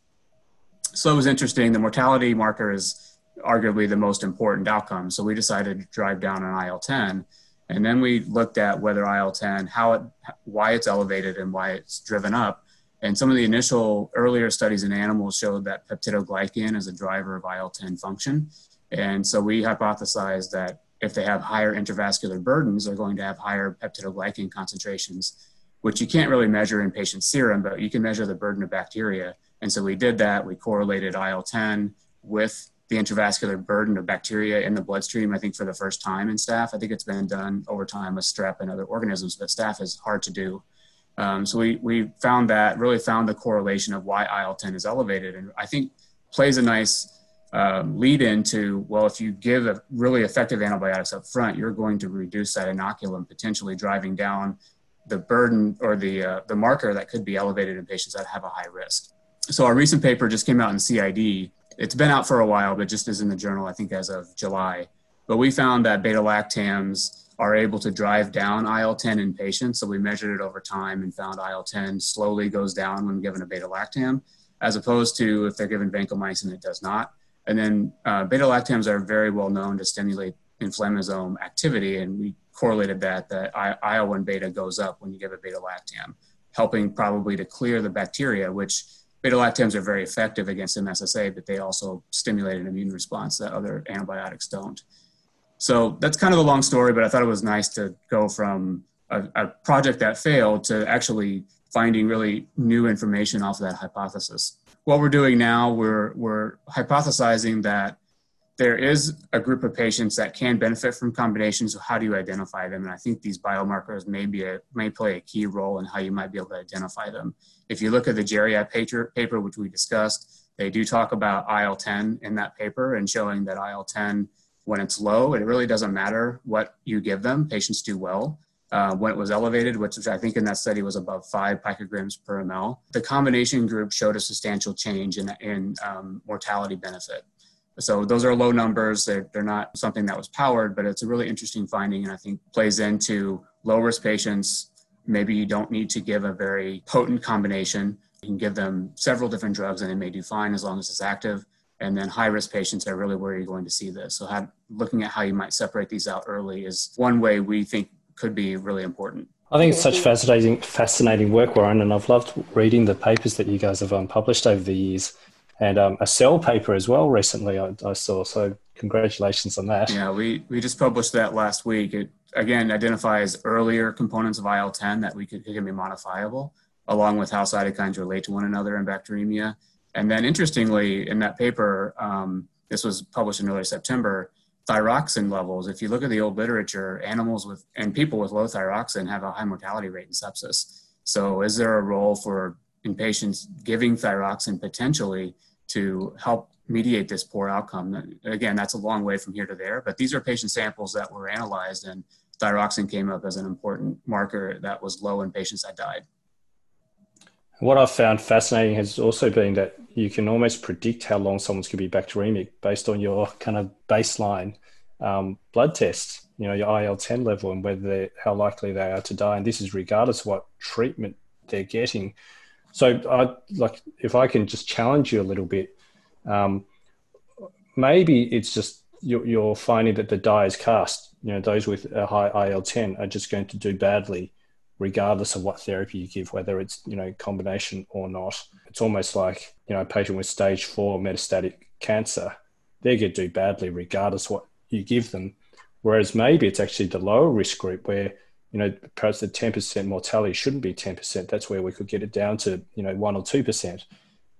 So it was interesting. The mortality marker is arguably the most important outcome. So we decided to drive down an IL-10, and then we looked at whether IL-10, how it, why it's elevated and why it's driven up. And some of the initial earlier studies in animals showed that peptidoglycan is a driver of IL-10 function. And so we hypothesized that if they have higher intravascular burdens, they're going to have higher peptidoglycan concentrations, which you can't really measure in patient serum, but you can measure the burden of bacteria. And so we did that. We correlated IL-10 with the intravascular burden of bacteria in the bloodstream, I think, for the first time in staph. I think it's been done over time with strep and other organisms, but staph is hard to do. Um, so we, we found that, really found the correlation of why IL 10 is elevated. And I think plays a nice um, lead into well, if you give a really effective antibiotics up front, you're going to reduce that inoculum, potentially driving down the burden or the, uh, the marker that could be elevated in patients that have a high risk. So our recent paper just came out in CID it's been out for a while, but just as in the journal, I think as of July. But we found that beta lactams are able to drive down IL 10 in patients. So we measured it over time and found IL 10 slowly goes down when given a beta lactam, as opposed to if they're given vancomycin, it does not. And then uh, beta lactams are very well known to stimulate inflammasome activity, and we correlated that that IL 1 beta goes up when you give a beta lactam, helping probably to clear the bacteria, which beta lactams are very effective against MSSA, but they also stimulate an immune response that other antibiotics don't. So that's kind of a long story, but I thought it was nice to go from a, a project that failed to actually finding really new information off of that hypothesis. What we're doing now, we're, we're hypothesizing that there is a group of patients that can benefit from combinations. So how do you identify them? And I think these biomarkers may be a, may play a key role in how you might be able to identify them. If you look at the Geriak paper, paper which we discussed, they do talk about IL-10 in that paper and showing that IL-10, when it's low, it really doesn't matter what you give them. Patients do well. Uh, when it was elevated, which I think in that study was above five picograms per ml. The combination group showed a substantial change in, in um, mortality benefit. So those are low numbers. They're, they're not something that was powered, but it's a really interesting finding and I think plays into low risk patients. Maybe you don't need to give a very potent combination. You can give them several different drugs and they may do fine as long as it's active. And then high risk patients are really where you're going to see this. So have, looking at how you might separate these out early is one way we think could be really important. I think it's such fascinating, fascinating work, Warren, and I've loved reading the papers that you guys have um, published over the years, and um, a cell paper as well recently I, I, saw. So congratulations on that. Yeah, we we just published that last week. It again identifies earlier components of IL ten that we could can be modifiable, along with how cytokines relate to one another in bacteremia. And then interestingly, in that paper, um, this was published in early September thyroxin levels, if you look at the old literature, animals with and people with low thyroxin have a high mortality rate in sepsis. So, is there a role for in patients giving thyroxin potentially to help mediate this poor outcome? Again, that's a long way from here to there, but these are patient samples that were analyzed, and thyroxine came up as an important marker that was low in patients that died. What I've found fascinating has also been that you can almost predict how long someone's going to be bacteremic based on your kind of baseline um, blood tests, you know, your IL 10 level and whether how likely they are to die. And this is regardless of what treatment they're getting. So, I like if I can just challenge you a little bit, um, maybe it's just you're, you're finding that the die is cast. You know, those with a high IL 10 are just going to do badly regardless of what therapy you give, whether it's you know combination or not. It's almost like you know a patient with stage four metastatic cancer, they're going to do badly regardless what you give them. Whereas maybe it's actually the lower risk group where you know perhaps the ten percent mortality shouldn't be ten percent. That's where we could get it down to you know one or two percent.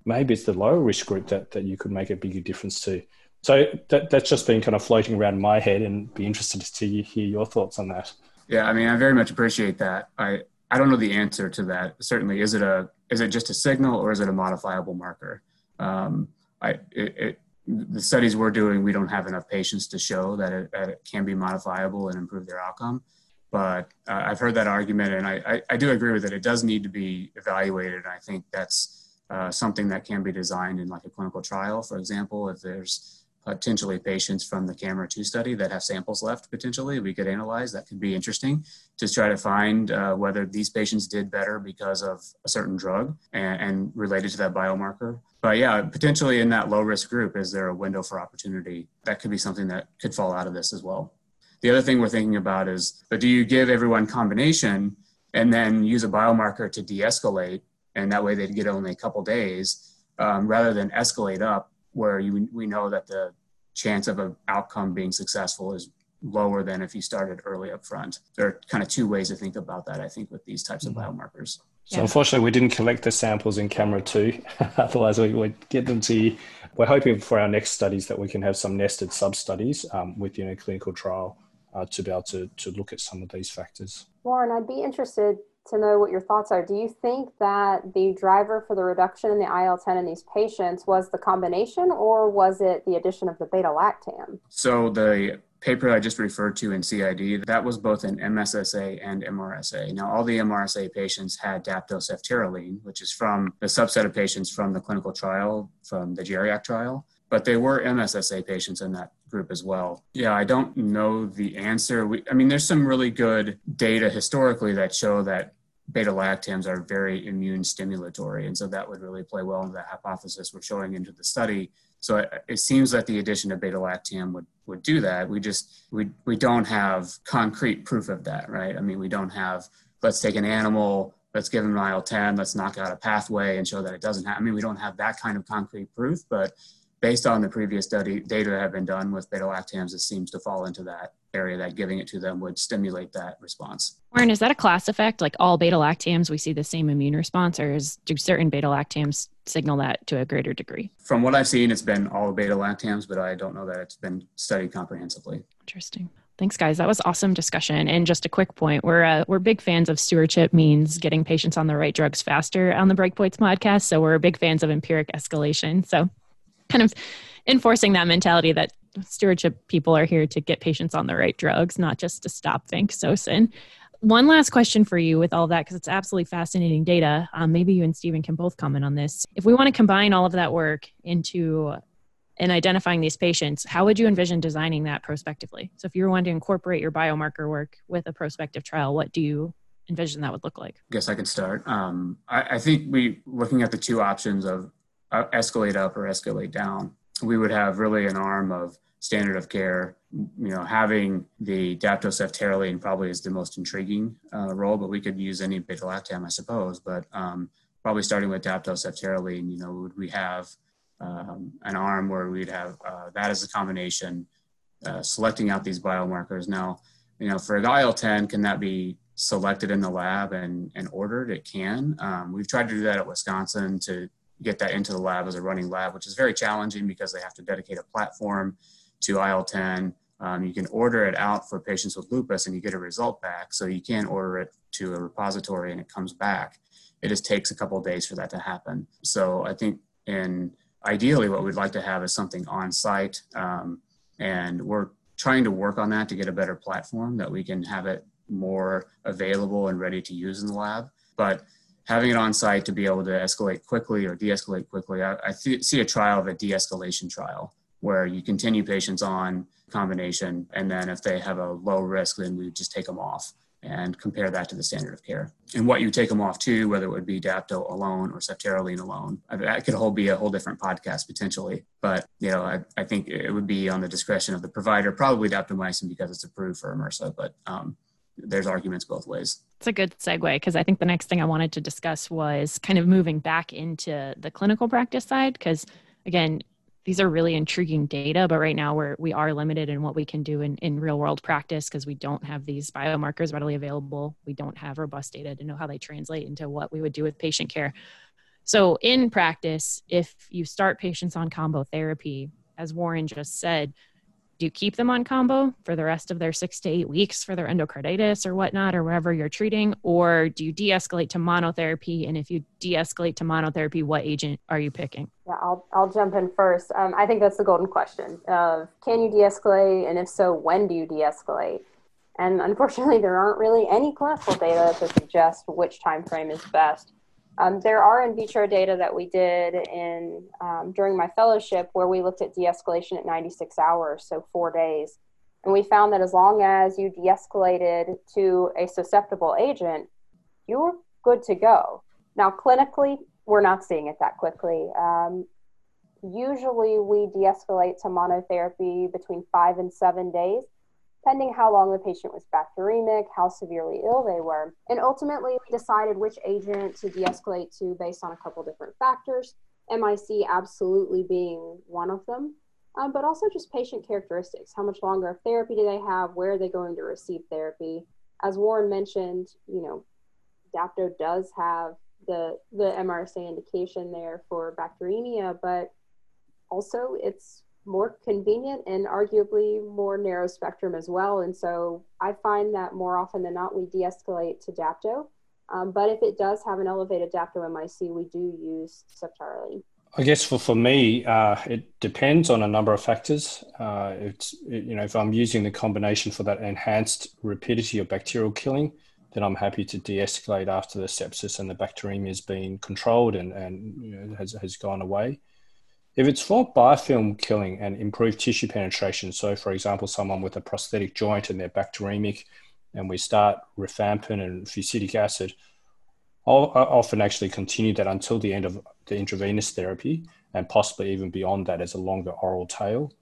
Maybe it's the lower risk group that that you could make a bigger difference to. So that, that's just been kind of floating around my head, and be interested to hear your thoughts on that. Yeah, I mean, I very much appreciate that. I I don't know the answer to that. Certainly, is it a is it just a signal or is it a modifiable marker? Um, I it, it, the studies we're doing, we don't have enough patients to show that it, that it can be modifiable and improve their outcome. But uh, I've heard that argument, and I, I, I, do agree with it. It does need to be evaluated. I think that's uh, something that can be designed in like a clinical trial, for example. If there's potentially patients from the CAMERA 2 study that have samples left potentially we could analyze that could be interesting to try to find uh, whether these patients did better because of a certain drug and, and, related to that biomarker but yeah potentially in that low risk group is there a window for opportunity that could be something that could fall out of this as well the other thing we're thinking about is but do you give everyone combination and then use a biomarker to de-escalate and that way they'd get only a couple days um, rather than escalate up where you, we know that the chance of an outcome being successful is lower than if you started early up front. There are kind of two ways to think about that, I think, with these types of mm-hmm. biomarkers. So yeah. unfortunately, we didn't collect the samples in CAMERA two. Otherwise, we would get them to you. We're hoping for our next studies that we can have some nested sub studies um, within a clinical trial uh, to be able to, to look at some of these factors. Warren, I'd be interested to know what your thoughts are. Do you think that the driver for the reduction in the IL 10 in these patients was the combination or was it the addition of the beta lactam? So, the paper I just referred to in CID, that was both an MSSA and MRSA. Now, all the MRSA patients had daptoceftaroline, which is from the subset of patients from the clinical trial, from the Geriak trial but they were MSSA patients in that group as well. Yeah, I don't know the answer. We, I mean, there's some really good data historically that show that beta lactams are very immune stimulatory. And so that would really play well into the hypothesis we're showing into the study. So it, it seems that the addition of beta lactam would, would do that. We just, we, we don't have concrete proof of that, right? I mean, we don't have, let's take an animal, let's give them IL 10, let's knock out a pathway and show that it doesn't have, I mean, we don't have that kind of concrete proof, but based on the previous study data that have been done with beta lactams, it seems to fall into that area that giving it to them would stimulate that response. Warren, is that a class effect? Like all beta lactams, we see the same immune response, or is, do certain beta lactams signal that to a greater degree? From what I've seen, it's been all beta lactams, but I don't know that it's been studied comprehensively. Interesting. Thanks, guys. That was awesome discussion. And just a quick point: we're uh, we're big fans of stewardship means getting patients on the right drugs faster on the Breakpoints podcast. So we're big fans of empiric escalation. So, kind of enforcing that mentality that stewardship people are here to get patients on the right drugs, not just to stop vancomycin. One last question for you with all that, because it's absolutely fascinating data. Um, maybe you and Stephen can both comment on this. If we want to combine all of that work into in identifying these patients, how would you envision designing that prospectively? So, if you were wanting to incorporate your biomarker work with a prospective trial, what do you envision that would look like? I guess I can start. Um, I, I, think we looking at the two options of escalate up or escalate down. We would have really an arm of standard of care. You know, having the daptoceftaroline probably is the most intriguing uh, role, but we could use any beta lactam, I suppose. But um, probably starting with daptoceftaroline, you know, would we have um, an arm where we'd have uh, that as a combination, uh, selecting out these biomarkers. Now, you know, for IL-10, can that be selected in the lab and, and ordered? It can. Um, we've tried to do that at Wisconsin to get that into the lab as a running lab, which is very challenging because they have to dedicate a platform to IL-10. Um, you can order it out for patients with lupus and you get a result back. So you can order it to a repository and it comes back. It just takes a couple days for that to happen. So I think in ideally what we'd like to have is something on site um, and we're trying to work on that to get a better platform that we can have it more available and ready to use in the lab but having it on site to be able to escalate quickly or de-escalate quickly i, I th- see a trial of a de-escalation trial where you continue patients on combination and then if they have a low risk then we just take them off and compare that to the standard of care. And what you take them off to, whether it would be Dapto alone or Ceftaroline alone, that could whole be a whole different podcast potentially. But you know, I, I think it would be on the discretion of the provider, probably daptomycin because it's approved for MRSA. But um, there's arguments both ways. It's a good segue because I think the next thing I wanted to discuss was kind of moving back into the clinical practice side because again these are really intriguing data but right now we're we are limited in what we can do in, in real world practice because we don't have these biomarkers readily available we don't have robust data to know how they translate into what we would do with patient care so in practice if you start patients on combo therapy as warren just said do you keep them on combo for the rest of their six to eight weeks for their endocarditis or whatnot or wherever you're treating or do you de-escalate to monotherapy? And if you de-escalate to monotherapy what agent are you picking? Yeah i'll, I'll jump in first. Um, i think that's the golden question of can you de-escalate? And if so when do you de-escalate? And unfortunately there aren't really any clinical data to suggest which time frame is best um, there are in vitro data that we did in um, during my fellowship where we looked at de-escalation at 96 hours, so four days, and we found that as long as you de-escalated to a susceptible agent, you were good to go. Now, clinically, we're not seeing it that quickly. Um, usually, we de-escalate to monotherapy between five and seven days pending how long the patient was bacteremic, how severely ill they were. And ultimately, we decided which agent to de escalate to based on a couple different factors, MIC absolutely being one of them, um, but also just patient characteristics. How much longer of therapy do they have? Where are they going to receive therapy? As Warren mentioned, you know, Dapto does have the the MRSA indication there for bacteremia, but also it's more convenient and arguably more narrow spectrum as well. And so I find that more often than not, we de escalate to Dapto. Um, but if it does have an elevated Dapto MIC, we do use Ceftaroline. I guess for, for me, uh, it depends on a number of factors. Uh, it's it, you know if I'm using the combination for that enhanced rapidity of bacterial killing, then I'm happy to de-escalate after the sepsis and the bacteremia has been controlled and and you know, has has gone away. If it's for biofilm killing and improved tissue penetration, so for example, someone with a prosthetic joint and they're bacteremic, and we start rifampin and fusidic acid, I'll, I'll often actually continue that until the end of the intravenous therapy and possibly even beyond that as a longer oral tail.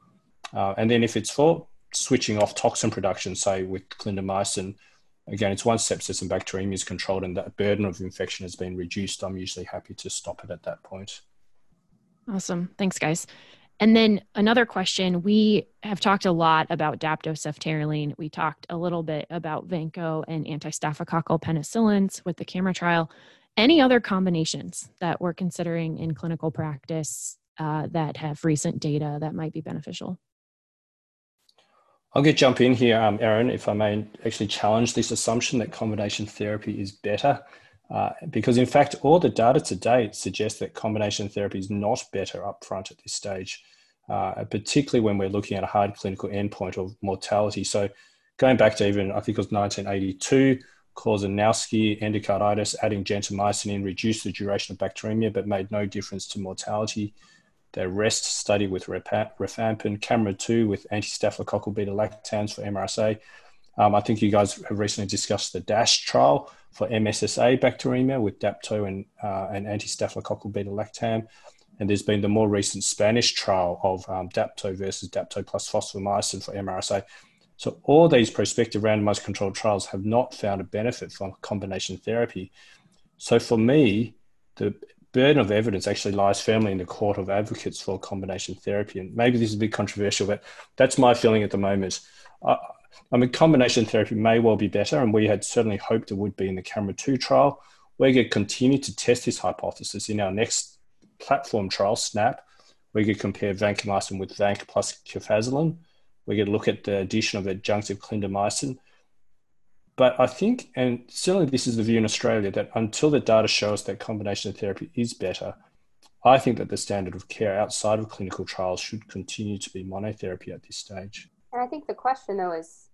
Uh, and then if it's for switching off toxin production, say with clindamycin, again, it's once sepsis and bacteremia is controlled and that burden of infection has been reduced, I'm usually happy to stop it at that point. Awesome. Thanks, guys. And then another question we have talked a lot about daptoceftaroline. We talked a little bit about Vanco and antistaphylococcal penicillins with the CAMERA trial. Any other combinations that we're considering in clinical practice uh, that have recent data that might be beneficial? I'll get jump in here, um, Erin, if I may actually challenge this assumption that combination therapy is better. Uh, because in fact, all the data to date suggests that combination therapy is not better upfront at this stage, uh, particularly when we're looking at a hard clinical endpoint of mortality. So, going back to even, I think it was 1982, Korzeniowski endocarditis, adding gentamicin in reduced the duration of bacteremia but made no difference to mortality. The REST study with rifampin, CAMERA 2 with anti-staphylococcal beta-lactams for MRSA. Um, I think you guys have recently discussed the DASH trial for MSSA bacteremia with Dapto and, uh, and anti-staphylococcal beta-lactam. And there's been the more recent Spanish trial of um, Dapto versus Dapto plus fosfomycin for MRSA. So all these prospective randomized controlled trials have not found a benefit from combination therapy. So for me, the burden of evidence actually lies firmly in the court of advocates for combination therapy. And maybe this is a bit controversial, but that's my feeling at the moment. I, I mean, combination therapy may well be better, and we had certainly hoped it would be in the CAMERA 2 trial. We're going to continue to test this hypothesis in our next platform trial, SNAP. We're going to compare vancomycin with vanc plus cefazolin. We're going to look at the addition of adjunctive clindamycin but I think, and certainly this is the view in Australia, that until the data shows that combination therapy is better, I think that the standard of care outside of clinical trials should continue to be monotherapy at this stage. And I think the question, though, is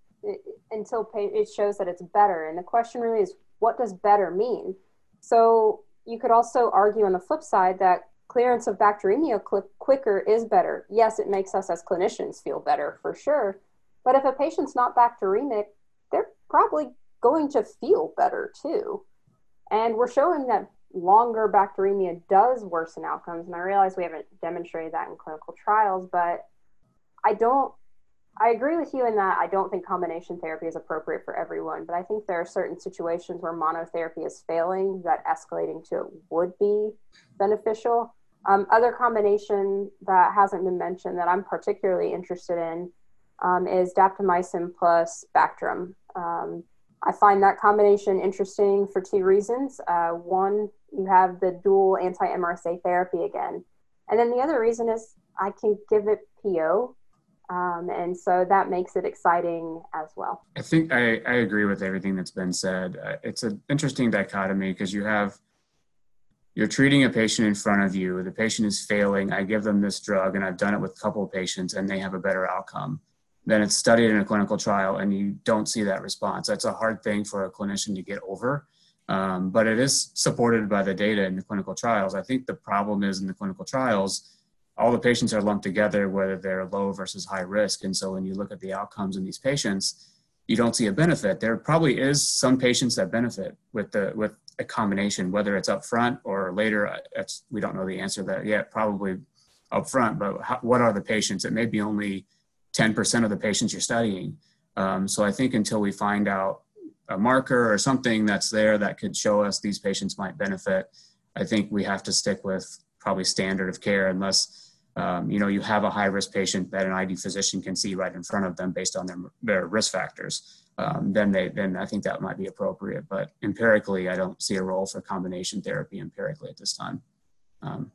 until it shows that it's better. And the question really is, what does better mean? So you could also argue on the flip side that clearance of bacteremia quicker is better. Yes, it makes us as clinicians feel better for sure. But if a patient's not bacteremic, they're probably going to feel better too. And we're showing that longer bacteremia does worsen outcomes. And I realize we haven't demonstrated that in clinical trials, but I don't, I agree with you in that I don't think combination therapy is appropriate for everyone. But I think there are certain situations where monotherapy is failing that escalating to it would be beneficial. Um, other combination that hasn't been mentioned that I'm particularly interested in um, is daptomycin plus Bactrim. Um, I find that combination interesting for two reasons. Uh, one, you have the dual anti MRSA therapy again. And then the other reason is I can give it PO. Um, and so that makes it exciting as well. I think I, I agree with everything that's been said. Uh, it's an interesting dichotomy because you have you're treating a patient in front of you the patient is failing i give them this drug and i've done it with a couple of patients and they have a better outcome then it's studied in a clinical trial and you don't see that response. That's a hard thing for a clinician to get over, um, but it is supported by the data in the clinical trials. I think the problem is in the clinical trials, all the patients are lumped together, whether they're low versus high risk. And so when you look at the outcomes in these patients, you don't see a benefit. There probably is some patients that benefit with the with a combination, whether it's up front or later. That's we don't know the answer to that yet. Probably up front, but how, what are the patients? It may be only 10% of the patients you're studying. Um, so I think until we find out a marker or something that's there that could show us these patients might benefit, I think we have to stick with probably standard of care unless um, you know you have a high risk patient that an ID physician can see right in front of them based on their, their risk factors. Um, then they then I think that might be appropriate. But empirically, I don't see a role for combination therapy empirically at this time. Um,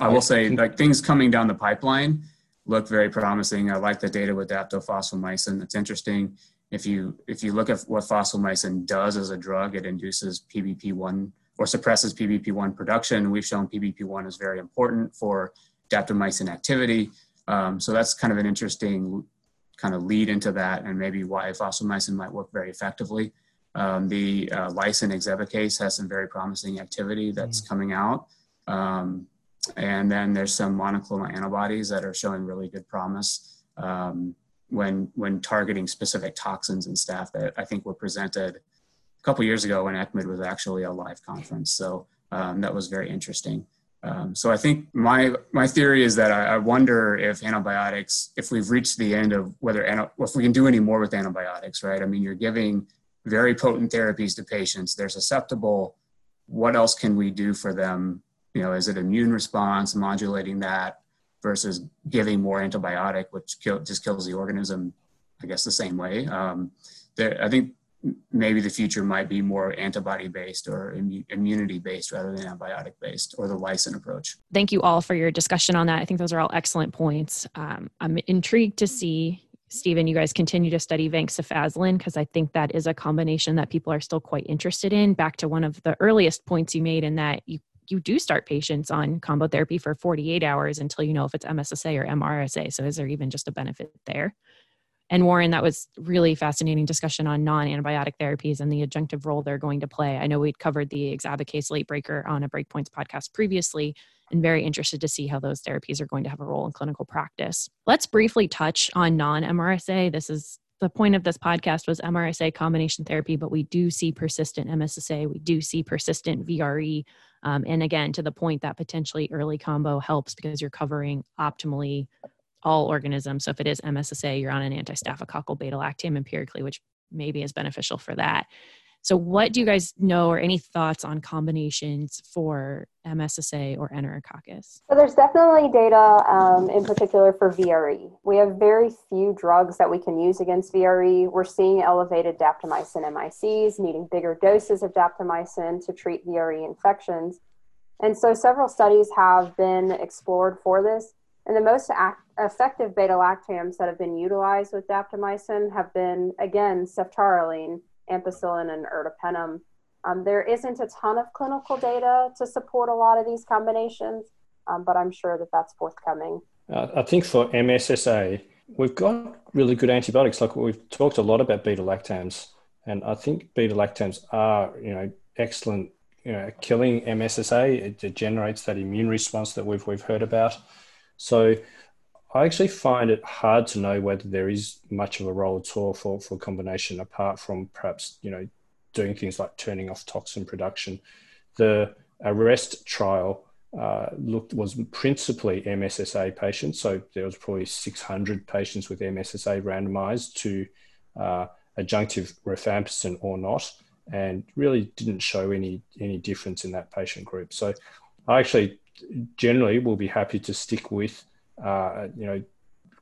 I will say like things coming down the pipeline look very promising. I like the data with daptofosfomycin. It's interesting. If you if you look at what fosfomycin does as a drug, it induces PBP1 or suppresses PBP1 production. We've shown PBP1 is very important for daptomycin activity. Um, so that's kind of an interesting kind of lead into that and maybe why fosfomycin might work very effectively. Um, the uh, lysin exebacase has some very promising activity that's mm. coming out. Um, and then there's some monoclonal antibodies that are showing really good promise um, when when targeting specific toxins and staph that I think were presented a couple years ago when ECCMID was actually a live conference. So um, that was very interesting. Um, so I think my my theory is that I, I, wonder if antibiotics, if we've reached the end of whether if we can do any more with antibiotics, right? I mean, you're giving very potent therapies to patients; they're susceptible. What else can we do for them you know, is it immune response, modulating that? versus giving more antibiotic, which kill, just kills the organism, I guess, the same way. Um, there, I think maybe the future might be more antibody based or immu- immunity based rather than antibiotic based or the Lysin approach. Thank you all for your discussion on that. I think those are all excellent points. Um, I'm intrigued to see. Stephen, you guys continue to study vancomycin because I think that is a combination that people are still quite interested in. Back to one of the earliest points you made in that you you do start patients on combo therapy for 48 hours until you know if it's MSSA or MRSA. So is there even just a benefit there? And Warren, that was really fascinating discussion on non-antibiotic therapies and the adjunctive role they're going to play. I know we'd covered the exebacase late breaker on a Breakpoints podcast previously, and very interested to see how those therapies are going to have a role in clinical practice. Let's briefly touch on non-MRSA. This is the point of this podcast was MRSA combination therapy, but we do see persistent MSSA, we do see persistent VRE. Um, and again, to the point that potentially early combo helps because you're covering optimally all organisms. So if it is MSSA, you're on an anti-staphylococcal beta-lactam empirically, which maybe is beneficial for that. So what do you guys know or any thoughts on combinations for MSSA or Enterococcus? So there's definitely data um, in particular for VRE. We have very few drugs that we can use against VRE. We're seeing elevated daptomycin MICs, needing bigger doses of daptomycin to treat VRE infections. And so several studies have been explored for this. And the most act- effective beta lactams that have been utilized with daptomycin have been, again, ceftaroline, ampicillin, and ertapenem. Um, there isn't a ton of clinical data to support a lot of these combinations, um, but I'm sure that that's forthcoming. Uh, I think for MSSA, we've got really good antibiotics. Like we've talked a lot about beta lactams, and I think beta lactams are, you know, excellent. You know, killing MSSA, it, it generates that immune response that we've we've heard about. So I actually find it hard to know whether there is much of a role at all for, for combination apart from perhaps, you know, doing things like turning off toxin production. The ARREST trial uh, looked was principally MSSA patients. So there was probably 600 patients with MSSA randomized to uh, adjunctive rifampicin or not, and really didn't show any any difference in that patient group. So I actually generally will be happy to stick with uh, you know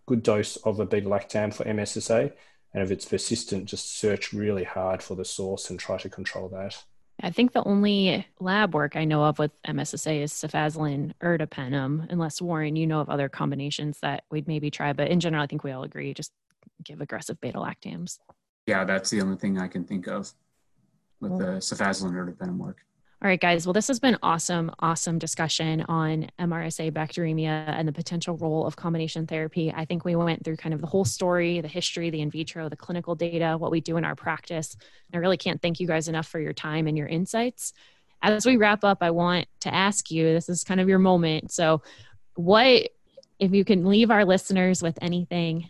good dose of a beta lactam for MSSA, and if it's persistent, just search really hard for the source and try to control that. I think the only lab work I know of with MSSA is cefazolin, ertapenem, unless Warren, you know of other combinations that we'd maybe try. But in general, I think we all agree just give aggressive beta lactams. Yeah, that's the only thing I can think of with the cefazolin ertapenem work. All right, guys. Well, this has been awesome, awesome discussion on MRSA bacteremia and the potential role of combination therapy. I think we went through kind of the whole story, the history, the in vitro, the clinical data, what we do in our practice. I really can't thank you guys enough for your time and your insights. As we wrap up, I want to ask you this is kind of your moment. So, what, if you can leave our listeners with anything,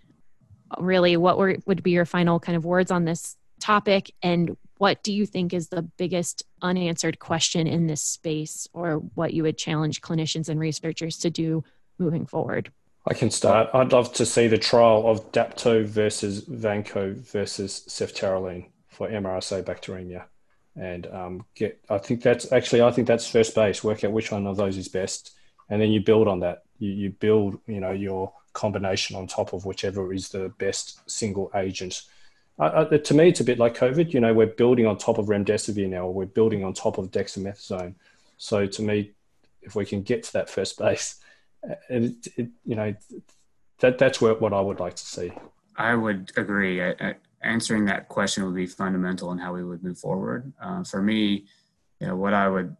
really, what were, would be your final kind of words on this topic? And what do you think is the biggest unanswered question in this space or what you would challenge clinicians and researchers to do moving forward? I can start. I'd love to see the trial of Dapto versus Vanco versus ceftaroline for MRSA bacteremia. And um, get, I think that's actually, I think that's first base. Work out which one of those is best, and then you build on that. You, you build, you know, your combination on top of whichever is the best single agent to me, it's a bit like COVID. You know, we're building on top of remdesivir now, or we're building on top of dexamethasone. So to me, if we can get to that first base, it, it, you know, that that's where, what I would like to see. I would agree. I, I, answering that question would be fundamental in how we would move forward. Uh, for me, you know, what I would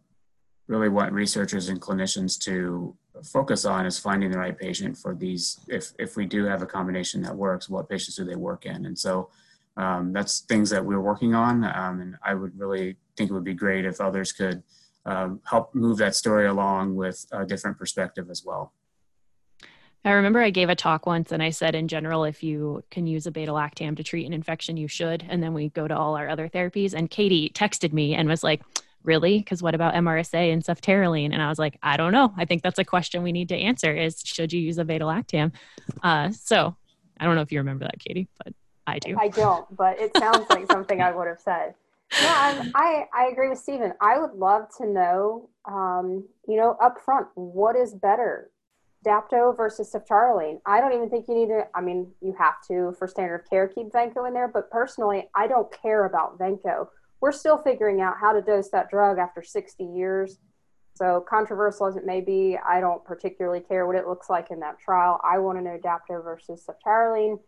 really want researchers and clinicians to focus on is finding the right patient for these. If if we do have a combination that works, what patients do they work in? And so um, that's things that we're working on. Um, and I would really think it would be great if others could um, help move that story along with a different perspective as well. I remember I gave a talk once and I said, in general, if you can use a beta lactam to treat an infection, you should. And then we go to all our other therapies. And Katie texted me and was like, Really? Because what about MRSA and ceftaroline? And I was like, I don't know. I think that's a question we need to answer is should you use a beta lactam? Uh, so I don't know if you remember that, Katie, but I do. I don't, but it sounds like something I would have said. Yeah, I, I agree with Stephen. I would love to know, um, you know, up front, what is better, Dapto versus ceftaroline. I don't even think you need to, I mean, you have to for standard of care keep Vanco in there, but personally, I don't care about Vanco. We're still figuring out how to dose that drug after 60 years. So, controversial as it may be, I don't particularly care what it looks like in that trial. I want to know Dapto versus ceftaroline.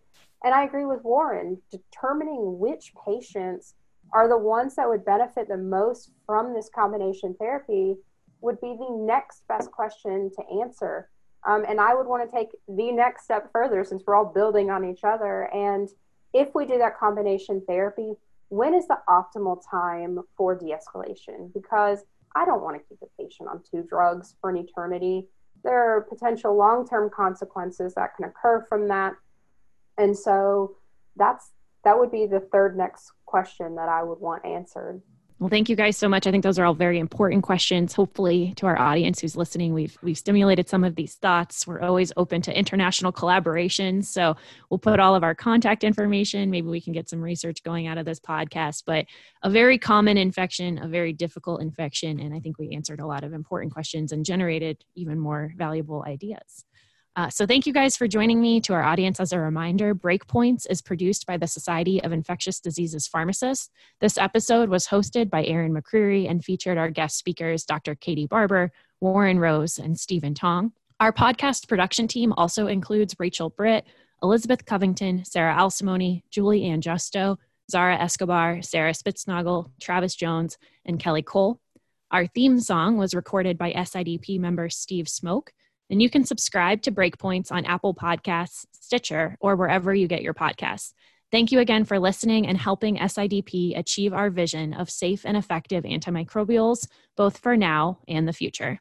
And I agree with Warren, determining which patients are the ones that would benefit the most from this combination therapy would be the next best question to answer. Um, and I would want to take the next step further since we're all building on each other. And if we do that combination therapy, when is the optimal time for de escalation? Because I don't want to keep a patient on two drugs for an eternity. There are potential long term consequences that can occur from that. And so that's that would be the third next question that I would want answered. Well, thank you guys so much. I think those are all very important questions. Hopefully, to our audience who's listening, we've we've stimulated some of these thoughts. We're always open to international collaborations, so we'll put all of our contact information. Maybe we can get some research going out of this podcast. But a very common infection, a very difficult infection, and I think we answered a lot of important questions and generated even more valuable ideas. Uh, so, thank you guys for joining me. To our audience, as a reminder, Breakpoints is produced by the Society of Infectious Diseases Pharmacists. This episode was hosted by Erin McCreary and featured our guest speakers, Dr. Katie Barber, Warren Rose, and Stephen Tong. Our podcast production team also includes Rachel Britt, Elizabeth Covington, Sarah Alosaimy, Julie Ann Justo, Zahra Escobar, Sarah Spitznagel, Travis Jones, and Kelly Cole. Our theme song was recorded by SIDP member Steve Smoke. And you can subscribe to Breakpoints on Apple Podcasts, Stitcher, or wherever you get your podcasts. Thank you again for listening and helping SIDP achieve our vision of safe and effective antimicrobials, both for now and the future.